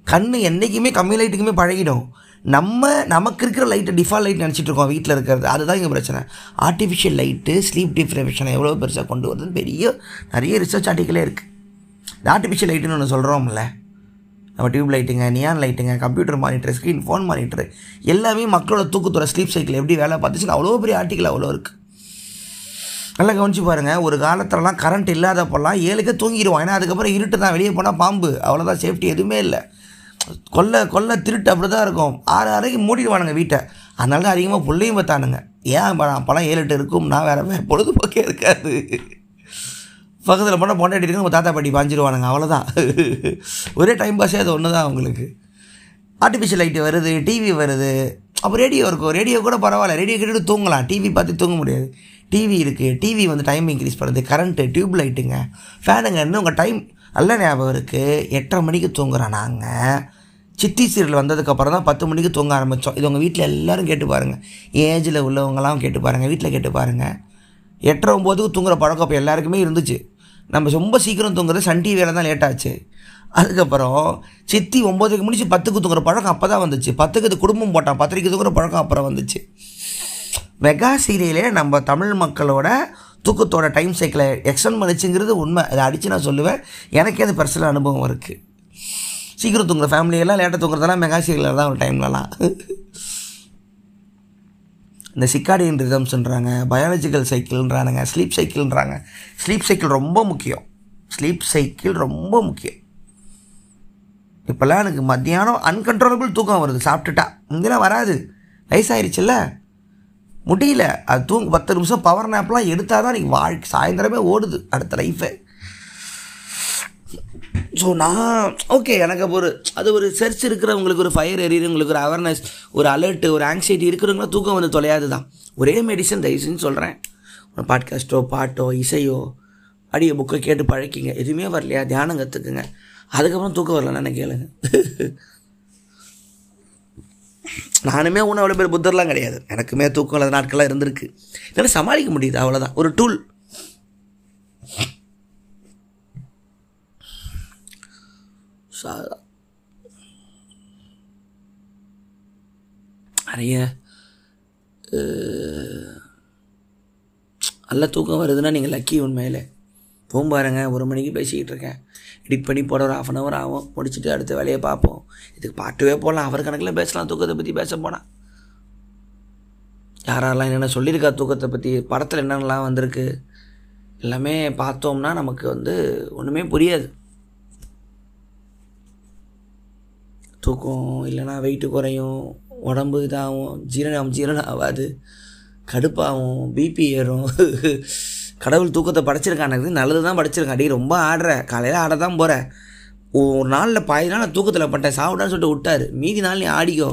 கண் என்றைக்குமே கம்மி லைட்டுக்குமே பழகிடும். நம்ம நமக்கு இருக்கிற லைட்டை டிஃபால்ட் லைட் நினச்சிட்டு இருக்கோம் வீட்டில் இருக்கிறது. அதுதான் இங்கே பிரச்சனை. ஆர்டிஃபிஷியல் லைட்டு ஸ்லீப் டிப்ரவேஷனை எவ்வளோ பெருசாக கொண்டு வருதுன்னு பெரிய நிறைய ரிசர்ச் ஆர்டிக்கலே இருக்குது இந்த ஆர்டிஃபிஷியல் லைட்டுன்னு ஒன்று சொல்கிறோம்ல நம்ம டியூப் லைட்டுங்க neon லைட்டுங்க computer monitor screen phone monitor எல்லாமே மக்களோட தூக்கத்தோட ஸ்லீப் சைக்கிள் எப்படி வேலை பார்த்துச்சுன்னு அவ்வளோ பெரிய ஆர்டிக்கல் அவ்வளோ இருக்குது நல்லா கவனிச்சு பாருங்கள் ஒரு காலத்துலலாம் கரண்ட் இல்லாதப்பெல்லாம் ஏழுக்கே தூங்கிடுவோம் ஏன்னா அதுக்கப்புறம் இருட்டு தான் வெளியே போனால் பாம்பு. அவ்வளோதான் சேஃப்டி எதுவுமே இல்லை. கொல்லை கொல்லை திருட்டு அப்படி தான் இருக்கும். ஆறு அறைக்கு மூடிடுவானுங்க வீட்டை. அதனால தான் அதிகமாக பிள்ளையும் பார்த்தானுங்க. ஏன் அப்போலாம் ஏழு எட்டு இருக்கும்? நான் வேறு பொழுதுபோக்கே இருக்காது. பக்கத்தில் போனால் பொண்டாட்டி இருக்கு நம்ம தாத்தா பாட்டி பாஞ்சிருவானுங்க. அவ்வளோதான் ஒரே டைம் பாஸே அது ஒன்று தான் அவங்களுக்கு. ஆர்டிஃபிஷியல் லைட்டு வருது டிவி வருது. அப்போ ரேடியோ இருக்கும். ரேடியோ கூட பரவாயில்ல. ரேடியோ கேட்டுட்டு தூங்கலாம். டிவி பார்த்து தூங்க முடியாது. டிவி இருக்குது டிவி வந்து டைம் இன்க்ரீஸ் பண்ணுது. கரண்ட்டு டியூப் லைட்டுங்க ஃபேனுங்க இன்னும் உங்கள் டைம் நல்ல ஞாபகம் இருக்குது எட்டரை மணிக்கு தூங்குறோம் நாங்கள் சித்தி சீரியல் வந்ததுக்கப்புறம் தான் பத்து மணிக்கு தூங்க ஆரம்பித்தோம் இது உங்கள் வீட்டில் எல்லோரும் கேட்டு பாருங்கள் ஏஜில் உள்ளவங்களாம் கேட்டு பாருங்கள் வீட்டில் கேட்டு பாருங்கள் எட்டரை ஒம்போதுக்கு தூங்குற பழக்கம் அப்போ எல்லாருக்குமே இருந்துச்சு. நம்ம ரொம்ப சீக்கிரம் தூங்குறது சன் டிவியில் தான் லேட்டாச்சு அதுக்கப்புறம் சித்தி ஒம்போதுக்கு முடிச்சு பத்துக்கு தூங்குற பழக்கம் அப்போ தான் வந்துச்சு. பத்துக்கு இது குடும்பம் போட்டான். பத்திரிக்கை தூங்குற பழக்கம் அப்புறம் வந்துச்சு. மெகா சீரியலே நம்ம தமிழ் மக்களோட தூக்கத்தோட டைம் சைக்கிளை எக்ஸ்டெண்ட் பண்ணிச்சுங்கிறது உண்மை. அதை அடித்து நான் சொல்லுவேன். எனக்கே அது பர்சனல் அனுபவம் இருக்குது சீக்கிரம் தூங்குற ஃபேமிலியெல்லாம் லேட்டாக தூங்குறதெல்லாம் மெகா சீரியலில் தான் ஒரு டைம்லலாம் இந்த சிக்காடியன் ரிதம்ஸ்ன்றாங்க பயாலஜிக்கல் சைக்கிள்ன்றானுங்க ஸ்லீப் சைக்கிள்ன்றாங்க ஸ்லீப் சைக்கிள் ரொம்ப முக்கியம். ஸ்லீப் சைக்கிள் ரொம்ப முக்கியம். இப்போல்லாம் எனக்கு மத்தியானம் அன்கண்ட்ரோலபிள் தூக்கம் வருது. சாப்பிட்டுட்டா. இங்கெல்லாம் வராது. வயசாயிருச்சுல்ல? முடியல. அது தூங்க பத்து நிமிஷம் பவர் நேப்லாம் எடுத்தால் தான் நீங்கள் வாழ்க்கை சாயந்தரமே ஓடுது அடுத்த லைஃபை ஸோ நான் ஓகே எனக்கு அப்போ ஒரு அது ஒரு செர்ச் இருக்கிறவங்களுக்கு ஒரு ஃபயர் எரியறவங்களுக்கு ஒரு அவேர்னஸ் ஒரு அலர்ட்டு ஒரு ஆங்ஸைட்டி இருக்கிறவங்களும் தூக்கம் வந்து தொலையாது தான் ஒரே மெடிசன் தயவுசெய்து சொல்கிறேன் ஒரு பாட்காஸ்ட்டோ பாட்டோ இசையோ அடிய புக்கை கேட்டு பழக்கிங்க எதுவுமே வரலையா? தியானம் கற்றுக்குங்க அதுக்கப்புறம் தூக்கம் வரலன்னு கேளுங்க. நானுமே ஒன்றும் அவ்வளோ பேர் புத்தர்லாம் கிடையாது. எனக்குமே தூக்கம் இல்லாத நாட்கள்லாம் இருந்திருக்கு. என்னால் சமாளிக்க முடியுது அவ்வளோதான் ஒரு டூல் நிறைய நல்ல தூக்கம் வருதுன்னா நீங்கள் லக்கி உண்மையில். போகும் பாருங்கள் ஒரு மணிக்கு பேசிக்கிட்டு இருக்கேன். எடிட் பண்ணி போட ஒரு ஆஃப் அன் ஹவர் ஆகும். முடிச்சுட்டு அடுத்த வேலையை பார்ப்போம். இதுக்கு பாட்டுவே போடலாம் அவர் கணக்கில் பேசலாம். தூக்கத்தை பற்றி பேச போனால் யாரெல்லாம் என்னென்ன சொல்லியிருக்கா தூக்கத்தை பற்றி படத்தில் என்னென்னலாம் வந்திருக்கு? எல்லாமே பார்த்தோம்னா நமக்கு வந்து ஒன்றுமே புரியாது. தூக்கம் இல்லைன்னா வெயிட்டு குறையும். உடம்பு இதாகும். ஜீரணம் ஜீரணம் ஆகாது. கடுப்பாகும். பிபி ஏறும். கடவுள் தூக்கத்தை படைச்சிருக்கானது நல்லது தான் படைச்சிருக்கான். அடி ரொம்ப ஆடுற. காலையில் ஆட தான் போகிற ஒரு நாளில் பாதி நாள் நான் தூக்கத்தில் பட்டேன். சாப்பிடான்னு சொல்லிட்டு விட்டார். மீதி நாள் நீ ஆடிக்கோ.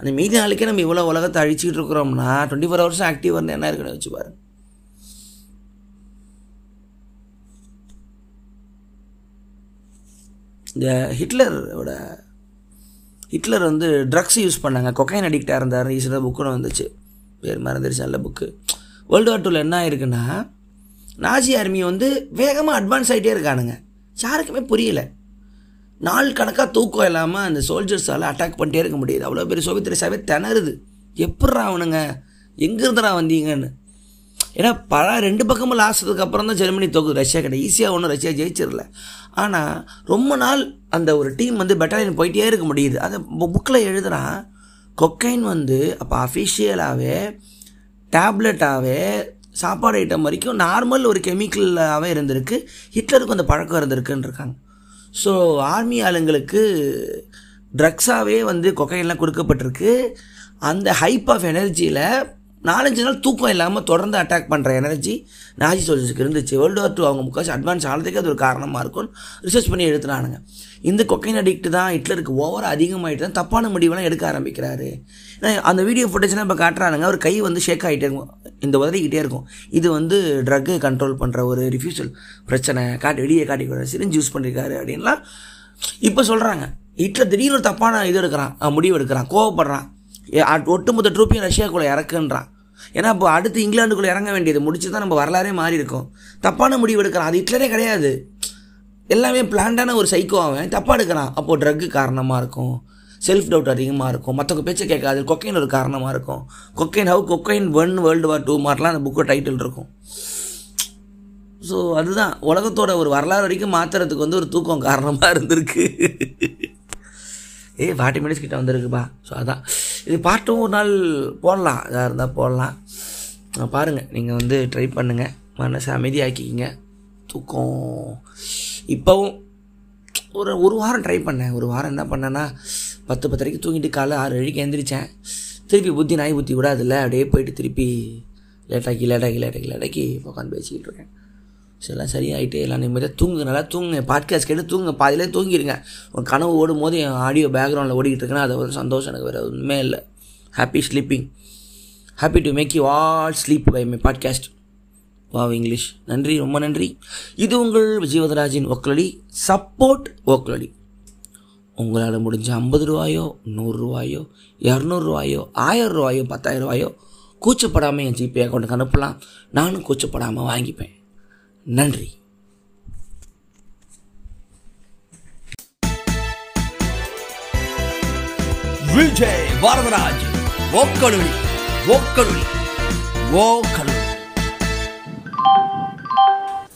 அந்த மீதி நாளைக்கே நம்ம இவ்வளோ உலகத்தை அழிச்சிக்கிட்டு இருக்கிறோம்னா டுவெண்ட்டி ஃபோர் ஹவர்ஸும் ஆக்டிவ் வந்து என்ன இருக்குன்னு வச்சு பாரு. இந்த ஹிட்லரோட ஹிட்லர் வந்து ட்ரக்ஸ் யூஸ் பண்ணாங்க. கொக்கைன் அடிக்டாக இருந்தார். ரீசெண்டாக புக்குன்னு வந்துச்சு. பேர் மறந்துருச்சு நல்ல புக்கு வேர்ல்டு வார் டூவில் என்ன ஆயிருக்குன்னா நாஜி ஆர்மி வந்து வேகமாக அட்வான்ஸ் ஆகிட்டே இருக்கானுங்க. யாருக்குமே புரியலை. நாள் கணக்காக தூக்கம் இல்லாமல் அந்த சோல்ஜர்ஸால் அட்டாக் பண்ணிட்டே இருக்க முடியுது. அவ்வளோ பெரிய சோவியத் ரஷ்யாவே திணறுது. எப்பட்றா அவனுங்க? எங்கேருந்துடா வந்தீங்கன்னு? ஏன்னா பல ரெண்டு பக்கமும் லாஸ்ட்றதுக்கு அப்புறம் தான் ஜெர்மனி தோக்குது. ரஷ்யா கிட்ட ஈஸியாக ஒன்றும் ரஷ்யா ஜெயிச்சிடல. ஆனால் ரொம்ப நாள் அந்த ஒரு டீம் வந்து பெட்டாலியன் போயிட்டே இருக்க முடியுது. அந்த புக்கில் எழுதுகிறான் கொக்கைன் வந்து அப்போ அஃபிஷியலாகவே டேப்லெட்டாகவே சாப்பாடு ஐட்டம் வரைக்கும் நார்மல் ஒரு கெமிக்கலாகவே இருந்திருக்கு. ஹிட்லருக்கு அந்த பழக்கம் இருந்திருக்குன்னு இருக்காங்க ஸோ ஆர்மி ஆளுங்களுக்கு ட்ரக்ஸாகவே வந்து கொக்கைன்லாம் கொடுக்கப்பட்டிருக்கு. அந்த ஹைப் ஆஃப் எனர்ஜியில் நாலஞ்சு நாள் தூக்கம் இல்லாமல் தொடர்ந்து அட்டாக் பண்ணுற எனர்ஜி நாஜி சோல்ஜர்ஸ்க்கு இருந்துச்சு. வேர்ல்டு வார் டூ அவங்க முக்காசி அட்வான்ஸ் ஆனதுக்கு அது ஒரு காரணமாக இருக்கும்னு ரிசர்ச் பண்ணி எடுத்துனானுங்க இந்த கொக்கைன் அடிக்ட் தான் ஹிட்லருக்கு ஓவர் அதிகமாகிட்டு தான் தப்பான முடிவெல்லாம் எடுக்க ஆரம்பிக்கிறாரு. அந்த வீடியோ ஃபுட்டேஜ்லாம் இப்போ காட்டுறானுங்க. அவர் கை வந்து ஷேக் ஆகிட்டே இருக்கும். இந்த உதறிக்கிட்டே இருக்கும். இது வந்து ட்ரக்கு கண்ட்ரோல் பண்ணுற ஒரு ரிஃப்யூசல் பிரச்சனை. காட்டி வெளியே காட்டி சிரிஞ்சு யூஸ் பண்ணியிருக்காரு அப்படின்லாம் இப்போ சொல்கிறாங்க ஹிட்லர் திடீர்னு ஒரு தப்பான இது எடுக்கிறான். முடிவு எடுக்கிறான். கோவப்படுறான். ஒட்டுமொத்த ட்ரூப்பையும் ரஷ்யாக்குள்ளே இறக்குன்றான். ஏன்னா இப்போ அடுத்து இங்கிலாந்துக்குள்ளே இறங்க வேண்டியது முடிச்சு தான் நம்ம வரலாறே மாறி இருக்கும் தப்பான முடிவு எடுக்கிறான். அது ஹிட்லரே கிடையாது. எல்லாமே பிளான்டான ஒரு சைக்கோ அவன். தப்பாக எடுக்கிறான். அப்போது ட்ரக்கு காரணமாக இருக்கும். செல்ஃப் டவுட் அதிகமாக இருக்கும். மற்றவங்க பேச்சை கேட்காது. கொக்கைன் ஒரு காரணமாக இருக்கும். Cocaine how cocaine won world war two மாதிரிலாம் அந்த புக்கு டைட்டில் இருக்கும். ஸோ அதுதான். உலகத்தோட ஒரு வரலாறு வரைக்கும் மாற்றுறதுக்கு வந்து ஒரு தூக்கம் காரணமாக இருந்திருக்கு. ஏய் ஃபார்ட்டி மினிட்ஸ் கிட்ட வந்திருக்குப்பா. ஸோ அதான். இது பாட்டும் ஒரு நாள் போடலாம். இதாக இருந்தால் போடலாம். பாருங்கள் நீங்கள் வந்து ட்ரை பண்ணுங்கள் மனசை அமைதியாக்கிக்கிங்க. தூக்கம். இப்போவும் ஒரு ஒரு வாரம் ட்ரை பண்ணேன். ஒரு வாரம் என்ன பண்ணேன்னா பத்து பத்தரைக்கு தூங்கிட்டு காலை ஆறு வழிக்கு எந்திரிச்சேன். திருப்பி புத்தி நாய் புத்தி கூட அதில் அப்படியே போயிட்டு திருப்பி லேட்டாக்கி லேட்டாக்கி லேட்டாக்கி லேட்டாக்கி உட்காந்து பேசிக்கிட்டு இருக்கேன். எல்லாம் சரியாயிட்டு எல்லாம் நிம்மதியாக தூங்குங்க நல்லா தூங்குங்க. பாட்காஸ்ட் கேட்டு தூங்குங்க பாதியிலே தூங்கிடுங்க உங்கள் கனவு ஓடும் போது என் ஆடியோ பேக்ரவுண்டில் ஓடிக்கிட்டு இருக்குன்னா அது ஒரு சந்தோஷம் எனக்கு வேறு ஒன்றுமே இல்லை. Happy sleeping happy to make you all sleep by my podcast wow English நன்றி ரொம்ப நன்றி. இது உங்கள் விஜயவதராஜின் ஒக்லடி சப்போர்ட் ஒக்லடி உங்களால் முடிஞ்ச ஐம்பது ரூபாயோ நூறுரூவாயோ இரநூறுவாயோ ஆயிரம் ரூபாயோ பத்தாயிரம் ரூபாயோ கூச்சப்படாமல் என் ஜிபே அக்கௌண்ட்டுக்கு அனுப்பலாம். நானும் கூச்சப்படாமல் வாங்கிப்பேன். நன்றி விஜய் வரதராஜ் ஓக்கலுளி ஓக்கலுளி ஓக்கலுளி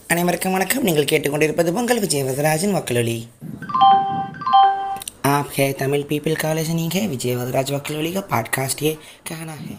அனைவருக்கும் வணக்கம் நீங்கள் கேட்டுக்கொண்டிருப்பது உங்கள் விஜய் வரதராஜன் वकलोली आप है तमिल पीपल का लिसनिंग है विजय वदराज वकलोली का पॉडकास्ट ये कहना है